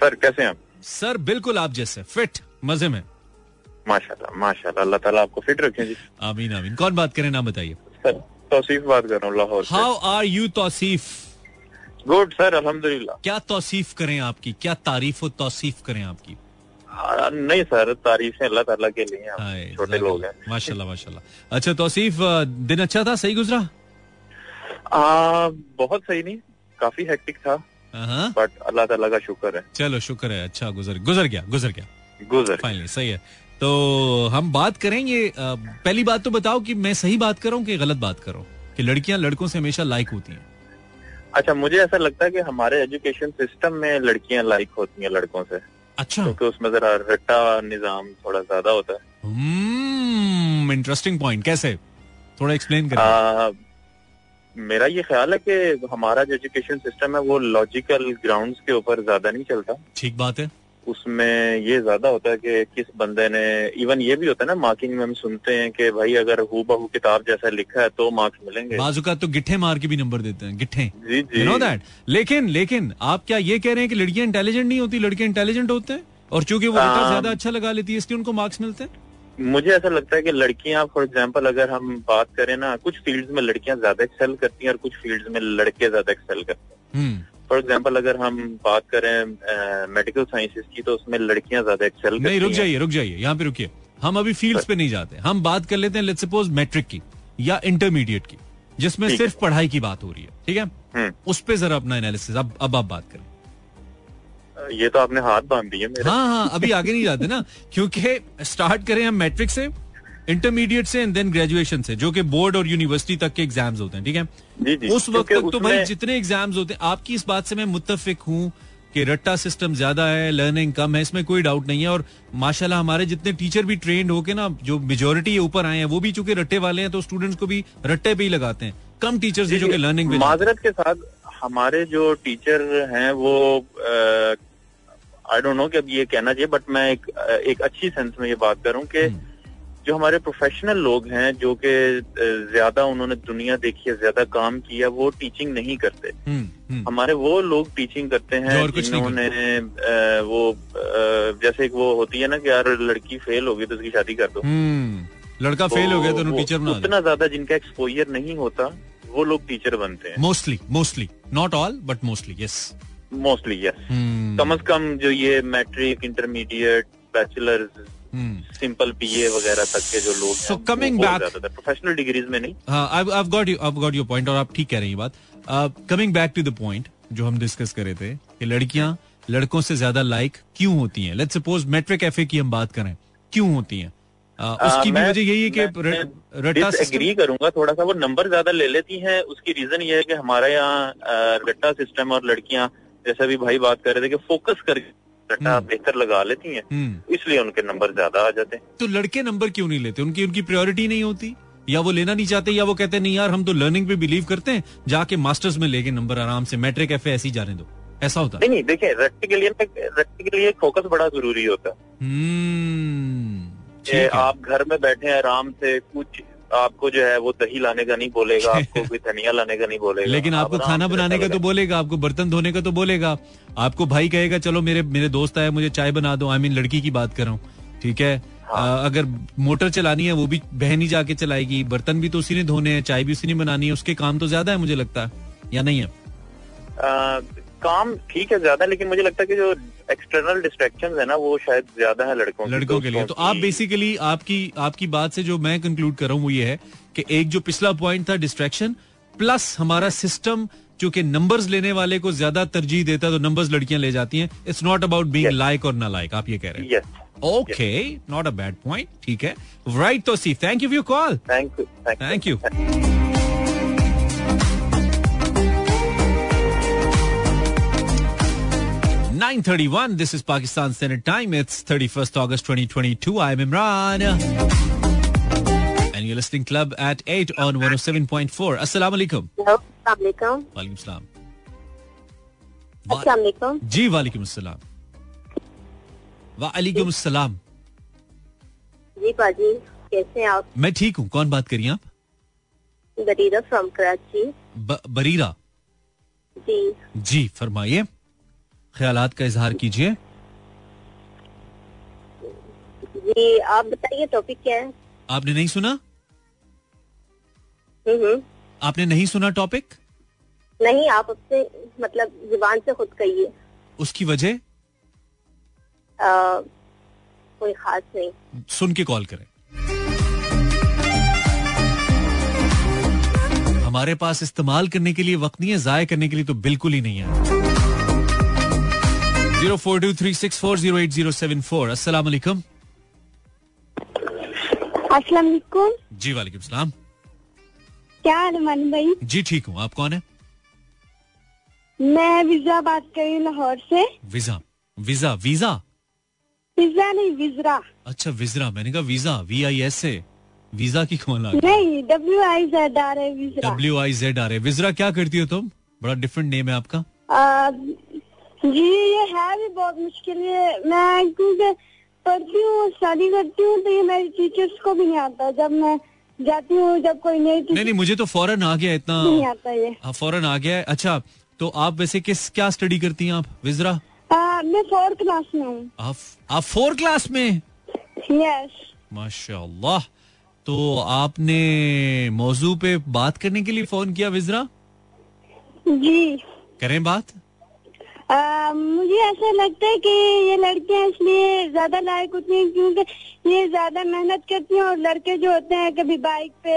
सर कैसे हैं आप? सर बिल्कुल आप जैसे फिट मज़े में। माशाल्लाह माशाल्लाह अल्लाह ताला आपको फिट रखें जी। आमीन आमीन। कौन बात करें नाम बताइए। सर तौसीफ बात कर रहा हूँ Lahore how are you Tauseef? Good sir अल्हम्दुलिल्लाह। क्या तौसीफ करें आपकी? क्या तारीफ़ और तौसीफ करें आपकी? नहीं सर तारीफें अल्लाह ताला के लिए हैं। हम छोटे लोग हैं। माशाल्लाह माशाल्लाह। अच्छा तौसीफ दिन अच्छा था? सही गुजरा? आ, बहुत सही नहीं काफ़ी हेक्टिक था। हाँ बट अल्लाह ताला का शुक्र है। चलो शुक्र है। अच्छा गुजर गुजर गया गुजर गया। गुजर। फाइनली सही है। तो हम बात करेंगे पहली बात तो बताओ कि मैं सही बात कर हूँ कि गलत बात कर? हूँ कि लड़कियाँ लड़कों से हमेशा लाइक होती हैं। अच्छा मुझे ऐसा लगता है कि हमारे एजुकेशन सिस्टम में लड़कियाँ लाइक होती हैं लड़कों से। अच्छा। क्योंकि उसमें जरा रट्टा निज़ाम थोड़ा ज़्यादा होता है। हम्म हम्म इंटरेस्टिंग पॉइंट कैसे? थोड़ा एक्सप्लेन करें मेरा ये ख्याल है कि हमारा जो एजुकेशन सिस्टम है वो लॉजिकल ग्राउंड्स के ऊपर ज़्यादा नहीं चलता। ठीक बात है। उसमें ये ज़्यादा होता है कि किस बंदे ने इवन ये भी होता है ना मार्किंग में हम सुनते हैं कि भाई अगर हु बहू किताब जैसा लिखा है तो मार्क्स मिलेंगे। बाजू का तो गिट्ठे मार के भी नंबर देते हैं गिट्ठे। जी जी। यू नो दैट लेकिन लेकिन आप क्या ये कह रहे हैं कि लड़कियाँ इंटेलिजेंट नहीं होती? लड़के इंटेलिजेंट होते हैं? और चूँकि वो रट्टा हाँ। ज़्यादा अच्छा लगा लेती है इसलिए उनको मार्क्स मिलते हैं? मुझे ऐसा लगता है कि लड़कियाँ फॉर एग्जांपल अगर हम बात करें ना कुछ फील्ड्स में लड़कियाँ ज़्यादा एक्सेल करती हैं और कुछ फील्ड्स में लड़के ज़्यादा एक्सेल करते हैं। हम्म। फॉर एग्जांपल अगर हम बात करें मेडिकल साइंसेज की तो उसमें लड़कियाँ ज़्यादा एक्सेल नहीं रुक जाइए रुक जाइए यहाँ पे रुकिए। हम अभी फील्ड्स पे नहीं जाते। हम बात कर लेते हैं लेट्स सपोज़ मैट्रिक की या इंटरमीडिएट की जिसमें सिर्फ़ पढ़ाई की बात हो रही है ठीक है? हम्म, उस पर जरा अपना एनालिसिस अब अब आप बात करें। ये तो आपने हाथ बाँध दिए हाँ हाँ अभी आगे नहीं जाते ना क्योंकि स्टार्ट करें हम मैट्रिक से इंटरमीडिएट से एंड देन ग्रेजुएशन से जो कि बोर्ड और यूनिवर्सिटी तक के एग्ज़ाम्स होते हैं ठीक है? जी जी उस वक्त तक तो भाई जितने एग्ज़ाम्स होते हैं आपकी इस बात से मैं मुत्तफिक हूँ कि रट्टा सिस्टम ज़्यादा है लर्निंग कम है इसमें कोई डाउट नहीं है और माशाल्लाह हमारे जितने टीचर भी ट्रेंड होके ना जो मेजोरिटी ऊपर आए हैं वो भी चूँकि रट्टे वाले हैं तो स्टूडेंट्स को भी रट्टे पे ही लगाते हैं। कम टीचर्स हैं जो कि लर्निंग माजरत के साथ हमारे जो टीचर हैं वो आई डोंट नो कि अब ये कहना चाहिए बट मैं एक एक अच्छी सेंस में ये बात करूँ कि हम्म। जो हमारे प्रोफेशनल लोग हैं जो कि ज़्यादा उन्होंने दुनिया देखी है ज़्यादा काम किया वो टीचिंग नहीं करते। हम्म, हम्म, हमारे वो लोग टीचिंग करते हैं जिन्होंने वो जैसे एक वो होती है ना कि यार लड़की फेल हो गई तो उसकी शादी कर दो। हम्म लड़का फेल हो गया तो टीचर बना उतना ज़्यादा जिनका एक्सपोजर नहीं होता वो लोग टीचर बनते हैं। Mostly mostly not all but mostly yes mostly yes कम अज कम जो ये matric intermediate bachelor simple BA वगैरह तक के जो लोग So coming back- professional degrees में नहीं। got you I've got your point और आप ठीक कह रही हैं बात। Coming back to the point जो हम डिस्कस कर रहे थे कि लड़कियाँ लड़कों से ज़्यादा लाइक क्यों होती हैं? लेट्स सपोज़ मैट्रिक एफए की हम बात करें क्यों होती हैं? Uh, उसकी भी वजह यही है कि रट्टा एग्री करूँगा थोड़ा सा वो नंबर ज़्यादा ले लेती हैं उसकी रीजन ये है कि हमारे यहाँ अ, रट्टा सिस्टम और लड़कियाँ जैसा भी भाई बात कर रहे थे कि फोकस करके रट्टा हम्म। बेहतर लगा लेती हैं हम्म। इसलिए उनके नंबर ज़्यादा आ जाते हैं। तो लड़के नंबर क्यों नहीं लेते? उनकी उनकी प्रायोरिटी नहीं होती? या वो लेना नहीं चाहते या वो कहते हैं नहीं यार हम तो लर्निंग पे बिलीव करते हैं जाके मास्टर्स में लेके नंबर आराम से मैट्रिक एफ़ ऐसे ही जाने दो। ऐसा होता? है नहीं नहीं देखिए रट्टे के लिए रट्टे के लिए फोकस बड़ा ज़रूरी होता। हम्म, है। आप घर में बैठे आराम से कुछ आपको जो है वो दही लाने का नहीं बोलेगा आपको कोई धनिया लाने का नहीं बोलेगा। लेकिन आपको खाना बनाने का तो बोलेगा आपको बर्तन धोने का तो बोलेगा। आपको भाई कहेगा चलो मेरे मेरे दोस्त आए मुझे चाय बना दो आई मीन लड़की की बात कर। रहा हूँ ठीक है? हाँ। अ, अगर मोटर चलानी है वो भी बहन ही जाके चलाएगी। बर्तन भी तो उसी ने धोने हैं चाय भी उसी ने बनानी है उसके काम तो ज़्यादा है मुझे लगता है या नहीं है? आ, काम ठीक है ज़्यादा लेकिन मुझे लगता है कि जो एक्सटर्नल डिस्ट्रैक्शन है ना वो शायद ज़्यादा है लड़कों की, लड़कों के लिए। तो आप बेसिकली आपकी आपकी बात से जो मैं कंक्लूड कर रहा हूँ वो ये है कि एक जो पिछला पॉइंट था डिस्ट्रैक्शन प्लस हमारा सिस्टम जो कि नंबर्स लेने वाले को ज़्यादा तरजीह देता है तो नंबर्स लड़कियाँ ले जाती हैं। It's not about being like और ना लाइक आप ये कह रहे हैं। Okay not a bad point ठीक है। राइट तो see thank you for your call thank you thank you Nine thirty-one. This is Pakistan Standard Time. It's thirty-first August, twenty twenty-two. I'm Imran, and you're listening Club at eight on one hundred seven point. Assalamu alaikum. Hello अस्सलाम वालेकुम सलाम. अस्सलाम वालेकुम जी वालेकुम सलाम. वालेकुम. जी पाजी कैसे हैं आप मैं ठीक हूँ. कौन बात करिए आप? बरीरा फ्रॉम कराची बरीरा. जी जी फरमाइए. ख्यालात का इजहार कीजिए. जी आप बताइए टॉपिक क्या है आपने नहीं सुना? हम्म हम्म। आपने नहीं सुना टॉपिक? नहीं आप अपने मतलब ज़ुबान से खुद कहिए उसकी वजह कोई खास नहीं सुन के कॉल करें हमारे पास इस्तेमाल करने के लिए वक्त नहीं है जाय करने के लिए तो बिल्कुल ही नहीं है zero four two three six four zero eight zero seven four अस्सलाम वालेकुम अस्सलाम वालेकुम जी वालेकुम सलाम. क्या हाल है भाई? जी ठीक हूँ. आप कौन है? मैं विजरा बात कर रही हूँ लाहौर से. वीज़ा. Visa visa? विजरा नहीं विजरा. अच्छा विजरा. मैंने कहा visa. V I S A visa की कॉल आ नहीं डब्ल्यू आई जेड आ रहे विजरा. डब्ल्यू आई जेड आ रहे विजरा क्या करती हो तुम? बड़ा डिफरेंट नेम है आपका. जी ये है भी बहुत मुश्किल है मैं क्योंकि पढ़ती हूँ स्टडी करती हूँ तो ये मेरी टीचर्स को भी नहीं आता। जब मैं जाती हूँ जब कोई नई नहीं नहीं मुझे तो फ़ौरन आ गया इतना। नहीं आता ये। हाँ, फ़ौरन आ गया है। अच्छा तो आप वैसे किस क्या स्टडी करती हैं आप विजरा? आ, मैं फोर्थ क्लास में हूँ। आप आप फोर क्लास में? यस माशाल्लाह। तो आपने मौजू पे बात करने के लिए फ़ोन किया विजरा? जी। करें बात? आ, मुझे ऐसा लगता है कि ये लड़कियाँ इसलिए ज़्यादा लायक होती हैं क्योंकि ये ज़्यादा मेहनत करती हैं और लड़के जो होते हैं कभी बाइक पे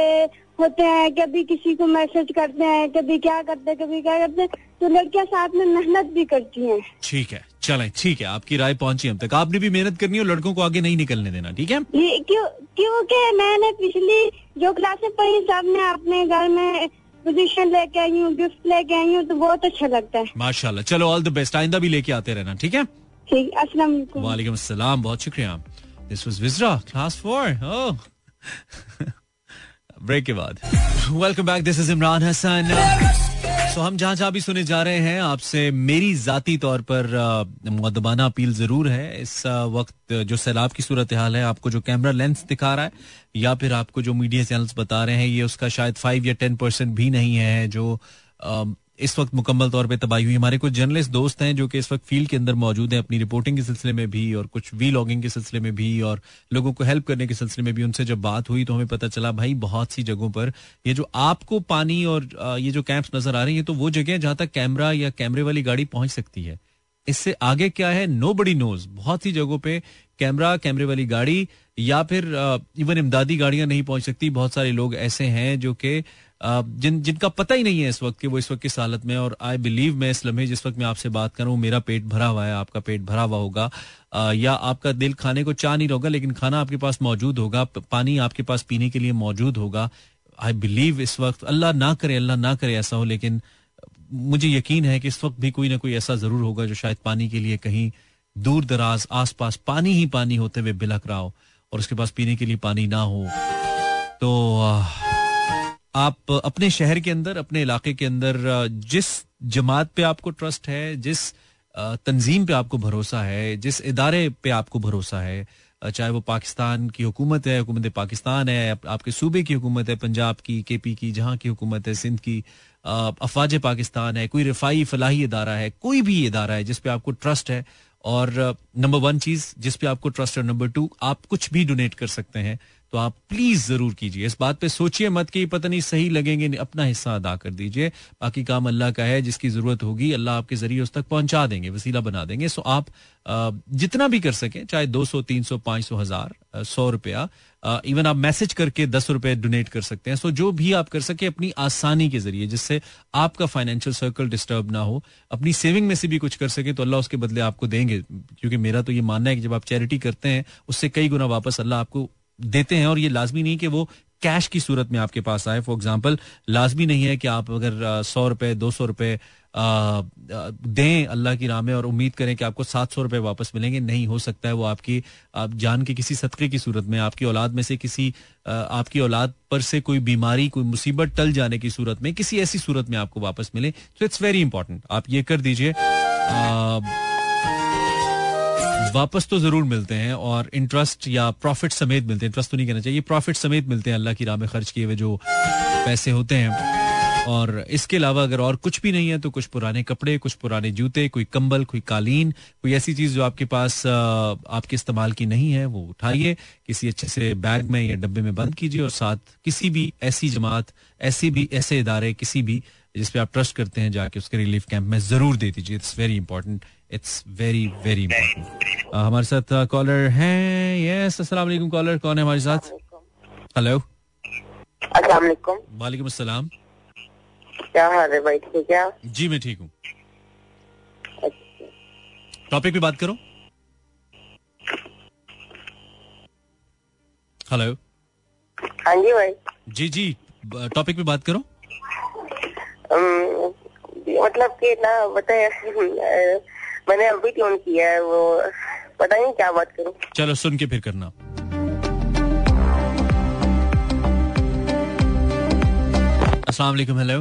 होते हैं कभी किसी को मैसेज करते हैं कभी क्या करते हैं कभी क्या करते हैं तो लड़कियाँ साथ में मेहनत भी करती हैं। ठीक है चले ठीक है आपकी राय पहुँची हम तक। आपने भी मेहनत करनी है और लड़कों को आगे नहीं निकलने देना ठीक है? क्यों क्योंकि मैंने पिछली जो क्लासें पढ़ी सब मैं अपने घर में पोजीशन लेके आई हूँ गिफ्ट लेके आई हूँ तो बहुत अच्छा लगता है। माशाल्लाह। चलो ऑल द बेस्ट आइंदा भी लेके आते रहना ठीक है? ठीक अस्सलाम वालेकुम। अस्सलाम बहुत शुक्रिया। This was विजरा class four oh break के बाद। Welcome back this is Imran Hasan so हम जहाँ जहाँ भी सुने जा रहे हैं, आपसे मेरी जाती तौर पर मुद्दबाना अपील ज़रूर है। इस वक्त जो सैलाब की सूरत हाल है, आपको जो कैमरा लेंस दिखा रहा है, या फिर आपको जो मीडिया चैनल्स बता रहे हैं, ये उसका शायद फाइव या टेन परसेंट भी नहीं है, जो इस वक्त मुकम्मल तौर पर तबाही हुई। हमारे कुछ जर्नलिस्ट दोस्त हैं जो कि इस वक्त फ़ील्ड के अंदर मौजूद हैं, अपनी रिपोर्टिंग के सिलसिले में भी और कुछ वी लॉगिंग के सिलसिले में भी और लोगों को हेल्प करने के सिलसिले में भी उनसे जब बात हुई तो हमें पता चला, भाई, बहुत सी जगहों पर ये जो आपको पानी और ये जो कैंप्स नज़र आ रही है तो वो जगह जहाँ तक कैमरा या कैमरे वाली गाड़ी पहुँच सकती है। इससे आगे क्या है? नो बडी नोज़ बहुत सी जगहों पे कैमरा, कैमरे वाली गाड़ी या फिर इवन इमदादी गाड़ियाँ नहीं पहुँच सकती। बहुत सारे लोग ऐसे हैं जो कि जिन, जिनका पता ही नहीं है इस वक्त कि वो इस वक्त किस हालत में और आई बिलीव मैं इस लम्हे जिस वक्त मैं आपसे बात कर रहा हूँ मेरा पेट भरा हुआ है, आपका पेट भरा हुआ होगा। या आपका दिल खाने को चाह नहीं रहा होगा लेकिन खाना आपके पास मौजूद होगा पानी आपके पास पीने के लिए मौजूद होगा। आई बिलीव इस वक्त अल्लाह ना करे, अल्लाह ना करे ऐसा हो, लेकिन मुझे यकीन है कि इस वक्त भी कोई ना कोई ऐसा ज़रूर होगा जो शायद पानी के लिए कहीं दूर दराज, आसपास पानी ही पानी होते हुए बिलक रहा हो और उसके पास पीने के लिए पानी ना हो। तो आप अपने शहर के अंदर, अपने इलाके के अंदर जिस जमात पे आपको ट्रस्ट है, जिस तंजीम पे आपको भरोसा है, जिस इदारे पे आपको भरोसा है चाहे वो पाकिस्तान की हुकूमत है, हुकूमत पाकिस्तान है आपके सूबे की हुकूमत है, पंजाब की के पी की, जहाँ की हुकूमत है, सिंध की अफवाज पाकिस्तान है, कोई रिफाई फलाही इदारा है, कोई भी इदारा है जिसपे आपको ट्रस्ट है, और नंबर वन चीज़ जिसपे आपको ट्रस्ट है नंबर टू आप कुछ भी डोनेट कर सकते हैं। तो आप प्लीज़ ज़रूर कीजिए। इस बात पे सोचिए मत कि पता नहीं सही लगेंगे अपना हिस्सा अदा कर दीजिए। बाकी काम अल्लाह का है जिसकी ज़रूरत होगी अल्लाह आपके ज़रिए उस तक पहुँचा देंगे वसीला बना देंगे। सो आप जितना भी कर सकें चाहे 200 300 500 हज़ार अ, सौ रुपया इवन आप मैसेज करके दस रुपए डोनेट कर सकते हैं। सो जो भी आप कर सके अपनी आसानी के ज़रिए जिससे आपका फाइनेंशियल सर्कल डिस्टर्ब ना हो। अपनी सेविंग में से भी कुछ कर सके तो अल्लाह उसके बदले आपको देंगे। क्योंकि मेरा तो ये मानना है कि जब आप चैरिटी करते हैं उससे कई गुना वापस अल्लाह आपको देते हैं और ये लाजमी नहीं कि वो कैश की सूरत में आपके पास आए। फॉर एग्ज़ाम्पल लाजमी नहीं है कि आप अगर सौ रुपए दो सौ आ, दें अल्लाह की राह में और उम्मीद करें कि आपको सात सौ रुपए वापस मिलेंगे। नहीं हो सकता है वो आपकी आप जान के किसी सदक़े की सूरत में आपकी औलाद में से किसी आपकी औलाद पर से कोई बीमारी कोई मुसीबत टल जाने की सूरत में किसी ऐसी सूरत में आपको वापस मिले। तो इट्स वेरी इंपॉर्टेंट आप ये कर दीजिए। वापस तो ज़रूर मिलते हैं और इंटरेस्ट या प्रॉफिट समेत मिलते हैं। इंटरेस्ट तो नहीं कहना चाहिए प्रॉफिट समेत मिलते हैं अल्लाह की राह में खर्च किए हुए जो पैसे होते हैं। और इसके अलावा अगर और कुछ भी नहीं है तो कुछ पुराने कपड़े, कुछ पुराने जूते, कोई कंबल, कोई कालीन, कोई ऐसी चीज़ जो आपके पास आपके इस्तेमाल की नहीं है, वो उठाइए, किसी अच्छे से बैग में या डब्बे में बंद कीजिए और साथ किसी भी ऐसी जमात, ऐसी भी, ऐसे इदारे, किसी भी जिसपे आप ट्रस्ट करते हैं, जाके उसके रिलीफ कैंप में ज़रूर दे दीजिए। It's very important it's very very important हमारे साथ कॉलर हैं। यस अस्सलाम वालेकुम कॉलर कौन है हमारे साथ? हेलो अस्सलाम वालेकुम वालेकुम अस्सलाम। क्या हाल है भाई? ठीक है जी मैं ठीक हूँ। अच्छा। टॉपिक पे बात करो। हेलो हाँ जी भाई। जी जी। टॉपिक पे बात करो। मतलब कि ना बताए मैंने अभी ट्यून किया है वो पता नहीं क्या बात करूँ। चलो सुन के फिर करना। अस्सलाम वालेकुम हेलो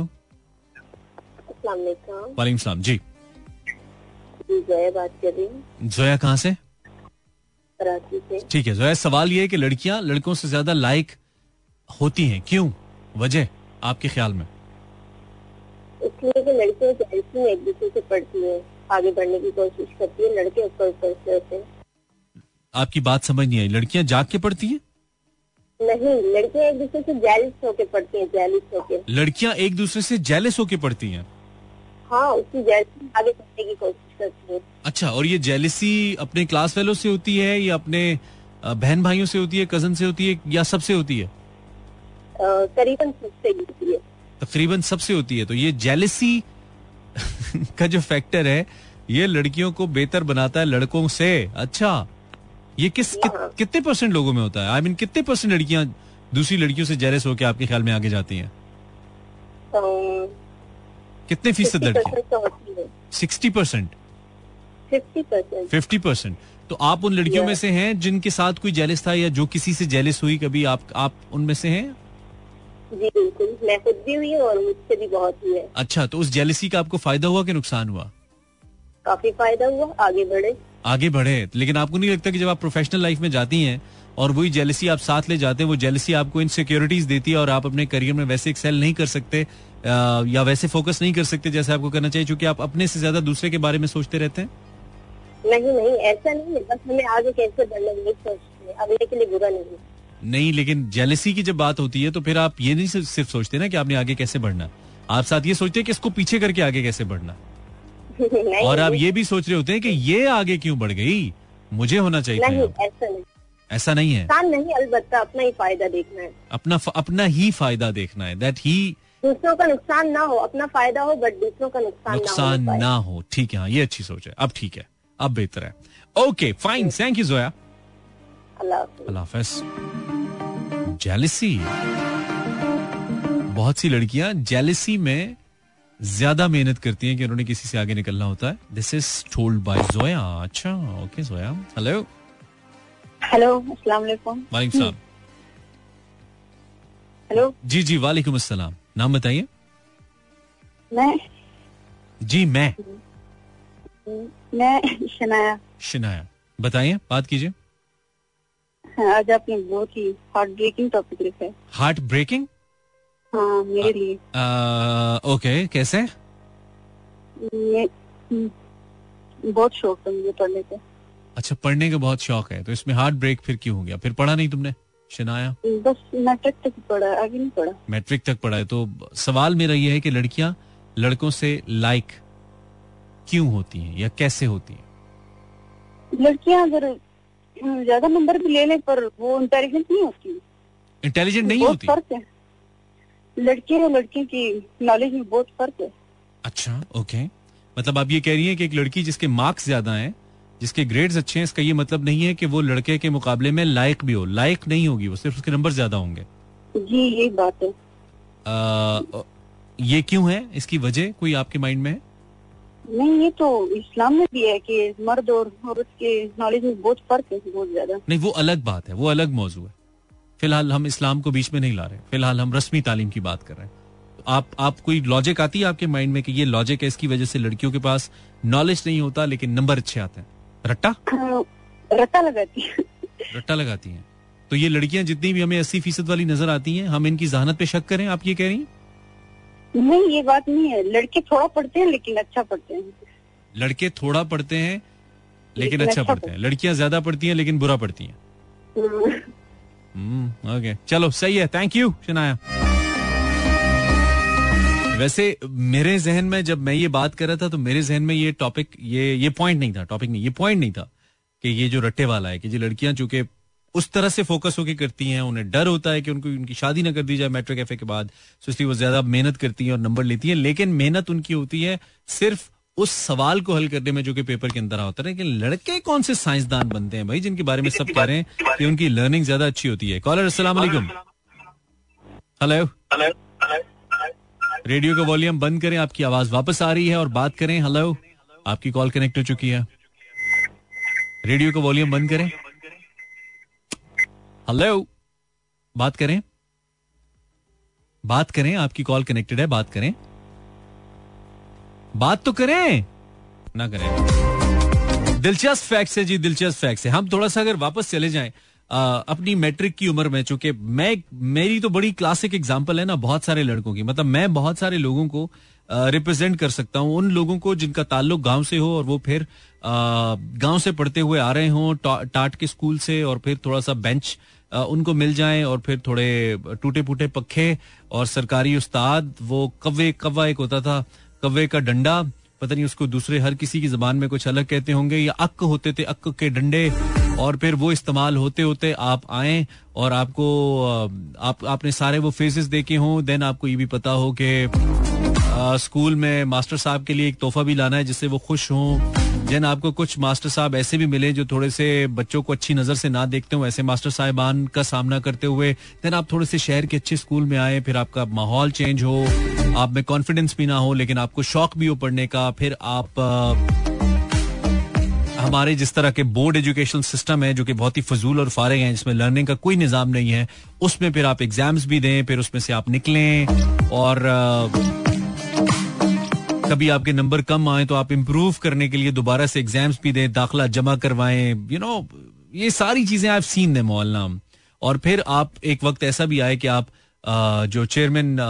अस्सलाम वालेकुम। सलाम जी। जी बात कर रही हूँ। जोया कहाँ से? कराची से। ठीक है जोया सवाल ये है कि लड़कियाँ लड़कों से ज़्यादा लाइक होती हैं। क्यों? वजह आपके ख्याल में। इसलिए कि लड़कियाँ जेलसी एक दूसरे से पढ़ती हैं। आगे बढ़ने की कोशिश करती है लड़के ऊपर ऊपर से होते हैं। आपकी बात समझ नहीं आई। लड़कियाँ जाग के पढ़ती हैं? नहीं लड़कियाँ एक दूसरे से जेलिस होके पढ़ती हैं जेलिस होके। लड़कियाँ एक दूसरे से जेलस होके पढ़ती हैं? हाँ उसकी जेलसी आगे बढ़ने की कोशिश करती है। अच्छा और ये जेलिसी अपने क्लास फेलो से होती है या अपने बहन भाइयों से होती है कज़न से होती है या सबसे होती है? करीबन सबसे होती है। तकरीबन सबसे होती है। तो ये जेलिसी का जो फैक्टर है ये लड़कियों को बेहतर बनाता है लड़कों से। अच्छा ये किस कि, कितने परसेंट लोगों में होता है? आई I मीन mean, कितने परसेंट लड़कियाँ दूसरी लड़कियों से जेलस होकर आपके ख्याल में आगे जाती हैं? कितने फ़ीसद लड़की है। Sixty percent fifty percent fifty percent तो आप उन लड़कियों में से हैं जिनके साथ कोई जेलिस था या जो किसी से जेलिस हुई कभी आप आप उनमें से हैं? जी बिल्कुल। मैं खुद भी हुई और मुझसे भी बहुत हुई है। अच्छा तो उस जेलसी का आपको फ़ायदा हुआ कि नुकसान हुआ? काफ़ी फ़ायदा हुआ आगे बढ़े। आगे बढ़े। लेकिन आपको नहीं लगता कि जब आप प्रोफेशनल लाइफ में जाती हैं और वही जेलसी आप साथ ले जाते हैं वो जेलसी आपको इनसिक्योरिटीज देती है और आप अपने करियर में वैसे एक्सेल नहीं कर सकते या वैसे फोकस नहीं कर सकते जैसे आपको करना चाहिए क्योंकि आप अपने से ज़्यादा दूसरे के बारे में सोचते रहते हैं? नहीं नहीं ऐसा नहीं है। बस हमें आगे कैसे बढ़ना ये सोचते हैं। अगले के लिए बुरा नहीं नहीं लेकिन जेलसी की जब बात होती है तो फिर आप ये नहीं सिर्फ़ सोचते ना कि आपने आगे कैसे बढ़ना। आप साथ ये सोचते हैं कि इसको पीछे करके आगे कैसे बढ़ना। और आप ये भी सोच रहे होते हैं कि ये आगे क्यों बढ़ गई? मुझे होना चाहिए नहीं ऐसा नहीं। ऐसा नहीं है। नहीं अलबत्ता अपना ही फ़ायदा देखना है। अपना अपना ही फ़ायदा देखना है। दैट ही दूसरों का नुकसान ना हो अपना फ़ायदा हो बट दूसरों का नुकसान, नुकसान ना हो ना हो। ठीक है हाँ ये अच्छी सोच है। अब ठीक है अब बेहतर है। Okay fine thank you Zoya अल्लाह हाफिज। जेलिसी बहुत सी लड़कियाँ जेलिसी में ज़्यादा मेहनत करती हैं कि उन्होंने किसी से आगे निकलना होता है। This is told by Zoya अच्छा ओके जोया हेलो हेलो अस्सलाम वालेकुम। वालेकुम सलाम। हेलो जी जी वालेकुम अस्सलाम। नाम बताइए। मैं। जी मैं। मैं शनाया। शिनाया। बताइए बात कीजिए। हाँ, आज आपने बहुत ही हार्ट ब्रेकिंग टॉपिक लिखा है। हार्ट ब्रेकिंग हाँ मेरे लिए। ओके कैसे? हम्म, बहुत शौक था मुझे पढ़ने का अच्छा पढ़ने का बहुत शौक है तो इसमें हार्ट ब्रेक फिर क्यों हो गया? फिर पढ़ा नहीं तुमने? शिनाया? बस मैट्रिक तक ही पढ़ा आगे नहीं पढ़ा। मैट्रिक तक पढ़ा है तो सवाल मेरा ये है कि लड़कियाँ लड़कों से लाइक क्यों होती हैं या कैसे होती हैं? लड़कियाँ अगर ज़्यादा नंबर भी ले ले पर वो इंटेलिजेंट नहीं होती। इंटेलिजेंट नहीं होती? फ़र्क है। लड़के और लड़कियों की नॉलेज में बहुत फ़र्क है। अच्छा ओके मतलब आप ये कह रही हैं कि एक लड़की जिसके मार्क्स ज़्यादा हैं जिसके ग्रेड्स अच्छे हैं इसका ये मतलब नहीं है कि वो लड़के के मुकाबले में लायक भी हो। लायक नहीं होगी वो सिर्फ़ उसके नंबर ज़्यादा होंगे। जी यही बात है। आ, ये क्यों है? इसकी वजह कोई आपके माइंड में है? नहीं ये तो इस्लाम में भी है कि मर्द और औरत के नॉलेज में बहुत फ़र्क है बहुत ज़्यादा। नहीं वो अलग बात है वो अलग मौजू है। फ़िलहाल हम इस्लाम को बीच में नहीं ला रहे। फ़िलहाल हम रस्मी तालीम की बात कर रहे हैं। आप आप कोई लॉजिक आती है आपके माइंड में कि ये लॉजिक है इसकी वजह से लड़कियों के पास नॉलेज नहीं होता लेकिन नंबर अच्छे आते हैं? रट्टा? रट्टा लगाती है। रट्टा लगाती हैं। तो ये लड़कियाँ जितनी भी हमें अस्सी फ़ीसद वाली नज़र आती हैं हम इनकी जहानत पे शक करें आप ये कह रही हैं? नहीं ये बात नहीं है। लड़के थोड़ा पढ़ते हैं लेकिन अच्छा पढ़ते हैं। लड़के थोड़ा पढ़ते हैं लेकिन अच्छा अच्छा पढ़ते हैं। लड़कियाँ ज़्यादा पढ़ती हैं लेकिन बुरा पढ़ती हैं। हम्म, हम्म ओके चलो सही है। थैंक यू शनाया वैसे मेरे जहन में जब मैं ये बात कर रहा था तो मेरे जहन में ये टॉपिक ये ये पॉइंट नहीं था टॉपिक नहीं ये पॉइंट नहीं था कि ये जो रट्टे वाला है कि जो लड़कियाँ चूँकि उस तरह से फोकस होकर करती हैं, उन्हें डर होता है कि उनको, उनकी शादी ना कर दी जाए मैट्रिक एफए के बाद तो इसलिए वो ज़्यादा मेहनत करती हैं और नंबर लेती हैं। लेकिन मेहनत उनकी होती है सिर्फ़ उस सवाल को हल करने में जो कि पेपर के अंदर होता है कि लड़के कौन से साइंसदान बनते हैं भाई, जिनके बारे में सब कह रहे हैं कि उनकी लर्निंग ज़्यादा अच्छी होती है। कॉलर वालेकुम। हेलो रेडियो का वॉल्यूम बंद करें, आपकी आवाज़ वापस आ रही है और बात करें। हेलो आपकी कॉल कनेक्ट हो चुकी है। रेडियो का वॉल्यूम बंद करें। हेलो बात करें। बात करें आपकी कॉल कनेक्टेड है बात करें। बात तो करें। ना करें। दिलचस्प फैक्ट है जी दिलचस्प फैक्ट है। हम थोड़ा सा अगर वापस चले जाएँ आ, अपनी मैट्रिक की उम्र में चूँकि मैं मेरी तो बड़ी क्लासिक एग्जांपल है ना बहुत सारे लड़कों की। मतलब मैं बहुत सारे लोगों को रिप्रेजेंट कर सकता हूँ। उन लोगों को जिनका ताल्लुक गाँव से हो और वो फिर गाँव से पढ़ते हुए आ रहे हों टाट के स्कूल से और फिर थोड़ा सा बेंच उनको मिल जाए और फिर थोड़े टूटे फूटे पखे और सरकारी उस्ताद, वो कव्वे, कव्वा एक होता था, कव्वे का डंडा, पता नहीं उसको दूसरे हर किसी की जबान में कुछ अलग कहते होंगे या अक्क होते थे, अक्क के डंडे और फिर वो इस्तेमाल होते होते आप आए और आपको आप, आपने सारे वो फेजेस देखे हों देन आपको ये भी पता हो कि स्कूल में मास्टर साहब के लिए एक तोहफा भी लाना है जिससे वो खुश हों। जन, आपको कुछ मास्टर साहब ऐसे भी मिले जो थोड़े से बच्चों को अच्छी नज़र से ना देखते हो, ऐसे मास्टर साहिबान का सामना करते हुए। देन आप थोड़े से शहर के अच्छे स्कूल में आए, फिर आपका माहौल चेंज हो, आप में कॉन्फिडेंस भी ना हो, लेकिन आपको शौक भी हो पढ़ने का, फिर आप हमारे जिस तरह के बोर्ड एजुकेशन सिस्टम है, जो कि बहुत ही फजूल और फारिग है, जिसमें लर्निंग का कोई निज़ाम नहीं है, उसमें फिर आप एग्ज़ाम्स भी दें, फिर उसमें से आप निकलें, और कभी आपके नंबर कम आए तो आप इम्प्रूव करने के लिए दोबारा से एग्ज़ाम्स भी दें, दाखिला जमा करवाएँ यू नो ये सारी चीज़ें आप सीन दें मोहल्ला और फिर आप एक वक्त ऐसा भी आए कि आप जो चेयरमैन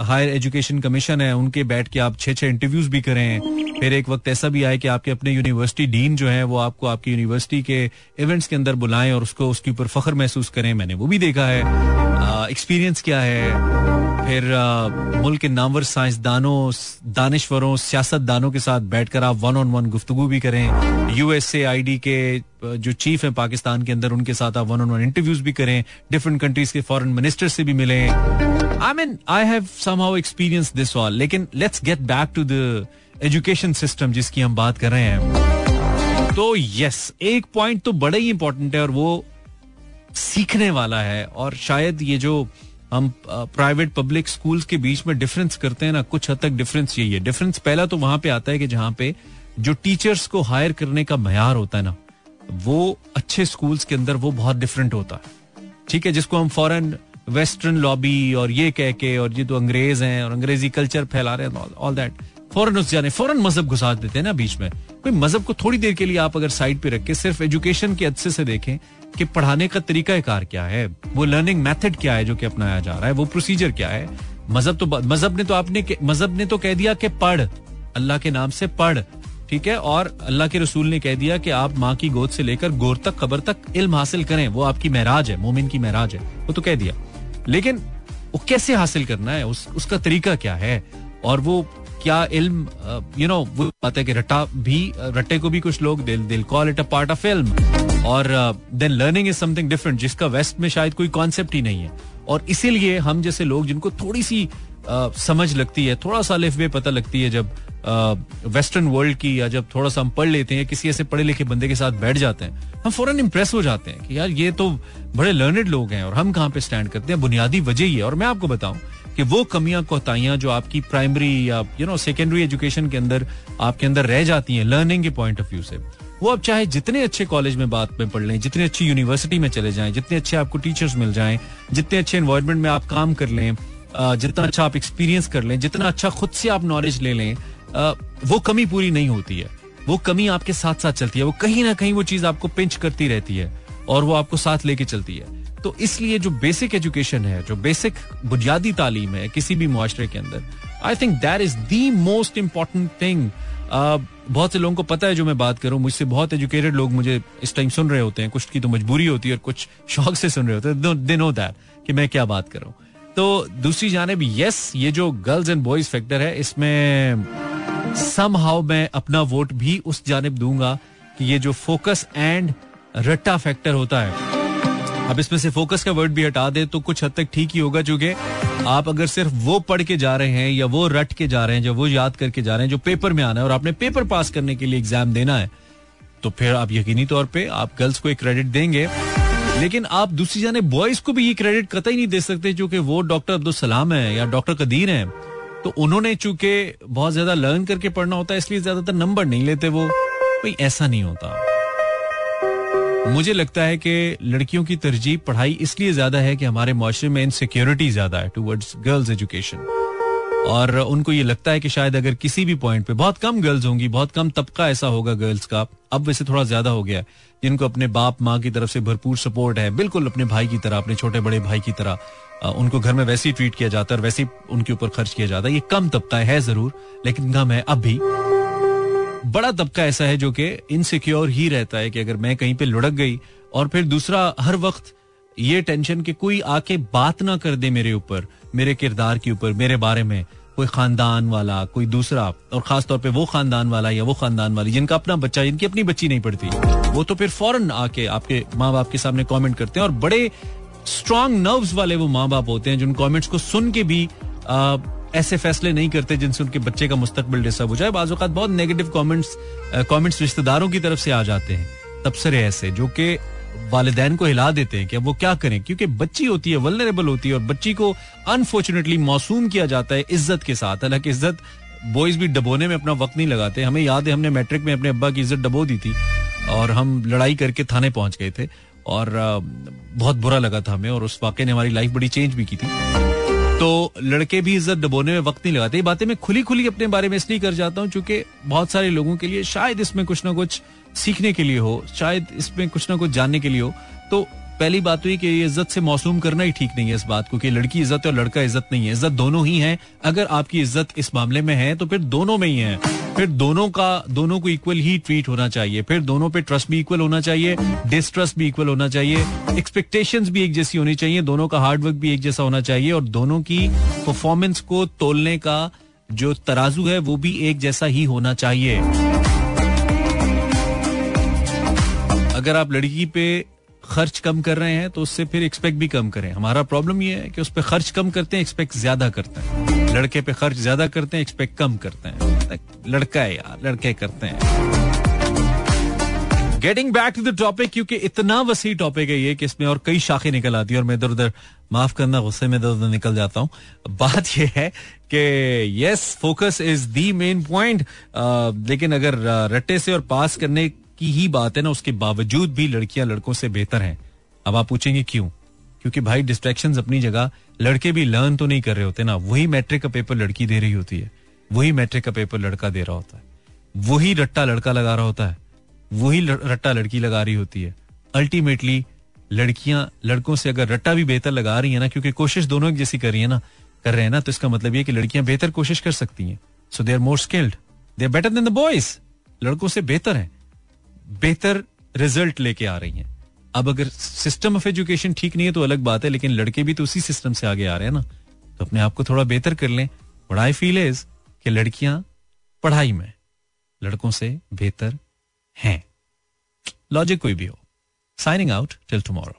हायर एजुकेशन कमीशन है, उनके बैठ के आप छह छह इंटरव्यूज़ भी करें। फिर एक वक्त ऐसा भी आए कि आपके अपने यूनिवर्सिटी डीन जो है, वो आपको आपकी यूनिवर्सिटी के इवेंट्स के अंदर बुलाएँ और उसको, उसके ऊपर फख्र महसूस करें। मैंने वो भी देखा है। एक्सपीरियंस क्या है? फिर मुल्क के नामवर साइंसदानों, दानश्वरों, सियासतदानों के साथ बैठकर आप वन ऑन वन गुफ्तगु भी करें। यूएसए आईडी के जो चीफ है पाकिस्तान के अंदर, उनके साथ आप वन ऑन वन इंटरव्यूज़ भी करें डिफरेंट कंट्रीज़ के फॉरेन मिनिस्टर से भी मिले। I mean I have somehow experience this all लेकिन let's get back to the education system जिसकी हम बात कर रहे हैं। तो यस एक पॉइंट तो बड़ा ही इंपॉर्टेंट है और वो सीखने वाला है और शायद ये जो हम प्राइवेट पब्लिक स्कूल्स के बीच में डिफरेंस करते हैं ना, कुछ हद तक डिफरेंस यही है। डिफरेंस पहला तो वहाँ पे आता है कि जहाँ पे जो टीचर्स को हायर करने का मैार होता है ना वो अच्छे स्कूल्स के अंदर वो बहुत डिफरेंट होता है। ठीक है, जिसको हम फॉरन वेस्टर्न लॉबी और ये कह के और ये तो अंग्रेज़ हैं और अंग्रेज़ी कल्चर फैला रहे हैं ऑल दैट फ़ौरन उस जाने फ़ौरन मज़हब घुसा देते हैं ना बीच में। कोई मज़हब को थोड़ी देर के लिए आप अगर साइड पे रख के सिर्फ़ एजुकेशन के अच्छे से देखें कि पढ़ाने का तरीका कार क्या है, वो लर्निंग मेथड क्या है जो कि अपनाया जा रहा है, वो प्रोसीजर क्या है। मज़हब तो मज़हब ने तो आपने मज़हब ने तो कह दिया कि पढ़, अल्लाह के नाम से पढ़। ठीक है? और अल्लाह के रसूल ने कह दिया कि आप माँ की गोद से लेकर गोर तक खबर तक इल्म हासिल करें। वो आपकी महराज है मोमिन की महराज है। वो तो कह दिया। लेकिन वो कैसे हासिल करना है? उस, उसका तरीका क्या है? और वो क्या इल्म यू नो वो बात है कि रट्टा भी रट्टे को भी कुछ लोग दिल दिल call it a part of film और then learning is something different जिसका वेस्ट में शायद कोई कॉन्सेप्ट ही नहीं है। और इसीलिए हम जैसे लोग जिनको थोड़ी सी Uh, समझ लगती है थोड़ा सा लिफ पता लगती है जब वेस्टर्न वर्ल्ड की या जब थोड़ा सा हम पढ़ लेते हैं, किसी ऐसे पढ़े लिखे बंदे के साथ बैठ जाते हैं, हम फ़ौरन इंप्रेस हो जाते हैं कि यार ये तो बड़े लर्नेड लोग हैं और हम कहाँ पे स्टैंड करते हैं, बुनियादी वजह ही है। और मैं आपको बताऊँ कि वो कमियाँ, कोताहियाँ जो आपकी प्राइमरी या यू नो सेकेंडरी एजुकेशन के अंदर, आपके अंदर रह जाती हैं लर्निंग के पॉइंट ऑफ़ व्यू से, वो आप चाहे जितने अच्छे कॉलेज में बात में पढ़ लें, जितनी अच्छी यूनिवर्सिटी में चले जाएँ, जितने अच्छे आपको टीचर्स मिल जाएँ, जितने अच्छे एनवायरमेंट में आप काम कर लें जितना अच्छा आप एक्सपीरियंस कर लें, जितना अच्छा खुद से आप नॉलेज ले लें वो कमी पूरी नहीं होती है। वो कमी आपके साथ साथ चलती है। वो कहीं ना कहीं वो चीज़ आपको पिंच करती रहती है और वो आपको साथ लेके चलती है। तो इसलिए जो बेसिक एजुकेशन है, जो बेसिक बुनियादी तालीम है किसी भी मुआरे के अंदर I think that is the most important thing बहुत से लोगों को पता है जो मैं बात करूँ, मुझसे बहुत एजुकेटेड लोग मुझे इस टाइम सुन रहे होते हैं। कुछ की तो मजबूरी होती है और कुछ शौक से सुन रहे होते हैं। दे नो दैट कि मैं क्या बात कर। तो दूसरी जानब यस ये जो गर्ल्स एंड बॉयज़ फैक्टर है, इसमें सम हाउ मैं अपना वोट भी उस जानब दूँगा कि ये जो फोकस एंड रट्टा फैक्टर होता है। अब इसमें से फोकस का वर्ड भी हटा दे तो कुछ हद तक ठीक ही होगा चूँकि आप अगर सिर्फ़ वो पढ़ के जा रहे हैं या वो रट के जा रहे हैं जो वो याद करके जा रहे हैं जो पेपर में आना है और आपने पेपर पास करने के लिए एग्ज़ाम देना है तो फिर आप यकीनी तौर पे आप गर्ल्स को एक क्रेडिट देंगे। लेकिन आप दूसरी जाने बॉयज़ को भी ये क्रेडिट कतई नहीं दे सकते क्योंकि वो डॉक्टर अब्दुल सलाम है या डॉक्टर कदीर है। तो उन्होंने चूँकि बहुत ज़्यादा लर्न करके पढ़ना होता है, इसलिए ज़्यादातर नंबर नहीं लेते वो। भाई ऐसा नहीं होता। मुझे लगता है कि लड़कियों की तरजीह, पढ़ाई इसलिए ज़्यादा है कि हमारे माशरे में इनसिक्योरिटी ज़्यादा है टूवर्ड्स गर्ल्स एजुकेशन और उनको ये लगता है कि शायद अगर किसी भी पॉइंट पे, बहुत कम गर्ल्स होंगी, बहुत कम तबका ऐसा होगा गर्ल्स का, अब वैसे थोड़ा ज़्यादा हो गया है, जिनको अपने बाप, माँ की तरफ़ से भरपूर सपोर्ट है, बिल्कुल अपने भाई की तरह, अपने छोटे बड़े भाई की तरह उनको घर में वैसे ही ट्रीट किया जाता है और वैसे ही उनके ऊपर खर्च किया जाता है। ये कम तबका है ज़रूर, लेकिन कम है अब भी बड़ा तबका ऐसा है जो कि इनसिक्योर ही रहता है कि अगर मैं कहीं पे लुढ़क गई और फिर दूसरा हर वक्त ये टेंशन कि कोई आके बात ना कर दे मेरे ऊपर मेरे किरदार के ऊपर मेरे बारे में। कोई खानदान वाला कोई दूसरा और खास तौर पे वो खानदान वाला या वो खानदान वाली जिनका अपना बच्चा जिनकी अपनी बच्ची नहीं पड़ती वो तो फिर फ़ौरन आके आपके माँ बाप के सामने कमेंट करते हैं और बड़े स्ट्रांग नर्व्स वाले वो माँ बाप होते हैं जिन कमेंट्स को सुन के भी आ, ऐसे फैसले नहीं करते जिनसे उनके बच्चे का मुस्तकबिल डिस्टर्ब हो जाए। बाजू बहुत नेगेटिव कमेंट्स कमेंट्स रिश्तेदारों की तरफ़ से आ जाते हैं। तबसरे ऐसे जो कि वालदेन को हिला देते हैं कि अब वो क्या करें? क्योंकि बच्ची होती है वलनरेबल होती है और बच्ची को अनफॉर्चुनेटली मौसूम किया जाता है इज़्ज़त के साथ। हालाँकि इज़्ज़त बॉयज़ भी डबोने में अपना वक्त नहीं लगाते। हमें याद है, हमने मैट्रिक में अपने अब्बा की इज़्ज़त डबो दी थी और हम लड़ाई करके थाने पहुँच गए थे और बहुत बुरा लगा था हमें और उस वाक्य ने हमारी लाइफ बड़ी चेंज भी की थी। तो लड़के भी इज़्ज़त डबोने में वक्त नहीं लगाते। ये बातें मैं खुली खुली अपने बारे में इसलिए कर जाता हूँ क्योंकि बहुत सारे लोगों के लिए शायद इसमें कुछ ना कुछ सीखने के लिए हो, शायद इसमें कुछ ना कुछ जानने के लिए हो तो पहली बात हुई कि ये इज़्ज़त से मौसूम करना ही ठीक नहीं है इस बात को, कि लड़की इज़्ज़त और लड़का इज़्ज़त नहीं है। इज़्ज़त दोनों ही है। अगर आपकी इज़्ज़त इस मामले में है तो फिर दोनों में ही है। फिर दोनों का, दोनों को इक्वल ही ट्रीट होना चाहिए। फिर दोनों पे ट्रस्ट भी इक्वल होना चाहिए डिस्ट्रस्ट भी इक्वल होना चाहिए एक्सपेक्टेशंस भी एक जैसी होनी चाहिए, दोनों का हार्डवर्क भी एक जैसा होना चाहिए, और दोनों की परफॉर्मेंस को तोलने का जो तराजू है, वो भी एक जैसा ही होना चाहिए। अगर आप लड़की पे खर्च कम कर रहे हैं तो उससे फिर एक्सपेक्ट भी कम करें। हमारा प्रॉब्लम ये है कि उस पर खर्च कम करते हैं एक्सपेक्ट ज़्यादा करते हैं। लड़के पे खर्च ज़्यादा करते हैं एक्सपेक्ट कम करते हैं। लड़का है यार, लड़के करते हैं। Getting back to the topic क्योंकि इतना वसी टॉपिक है ये कि इसमें और कई शाखें निकल आती है और मैं इधर उधर, माफ़ करना, गुस्से में इधर उधर निकल जाता हूँ। बात यह है कि yes focus is the main point लेकिन अगर रट्टे से और पास करने की ही बात है ना, उसके बावजूद भी लड़कियाँ लड़कों से बेहतर हैं। अब आप पूछेंगे क्यों? क्योंकि भाई डिस्ट्रैक्शन अपनी जगह, लड़के भी लर्न तो नहीं कर रहे होते ना, वही मैट्रिक का पेपर लड़की दे रही होती है। वही मैट्रिक का पेपर लड़का दे रहा होता है। वही रट्टा लड़का लगा रहा होता है। वही रट्टा लड़की लगा रही होती है। अल्टीमेटली लड़कियाँ, लड़कों से अगर रट्टा भी बेहतर लगा रही है ना, क्योंकि कोशिश दोनों एक जैसी कर रही है ना, कर रहे हैं ना तो इसका मतलब ये कि लड़कियाँ बेहतर कोशिश कर सकती हैं। So they are more skilled they are better than the boys लड़कों से बेहतर है। बेहतर रिज़ल्ट लेके आ रही हैं। अब अगर सिस्टम ऑफ़ एजुकेशन ठीक नहीं है तो अलग बात है, लेकिन लड़के भी तो उसी सिस्टम से आगे आ रहे हैं ना। तो अपने आप को थोड़ा बेहतर कर लें। बट आई फील इज़ कि लड़कियाँ पढ़ाई में लड़कों से बेहतर हैं। लॉजिक कोई भी हो। Signing out till tomorrow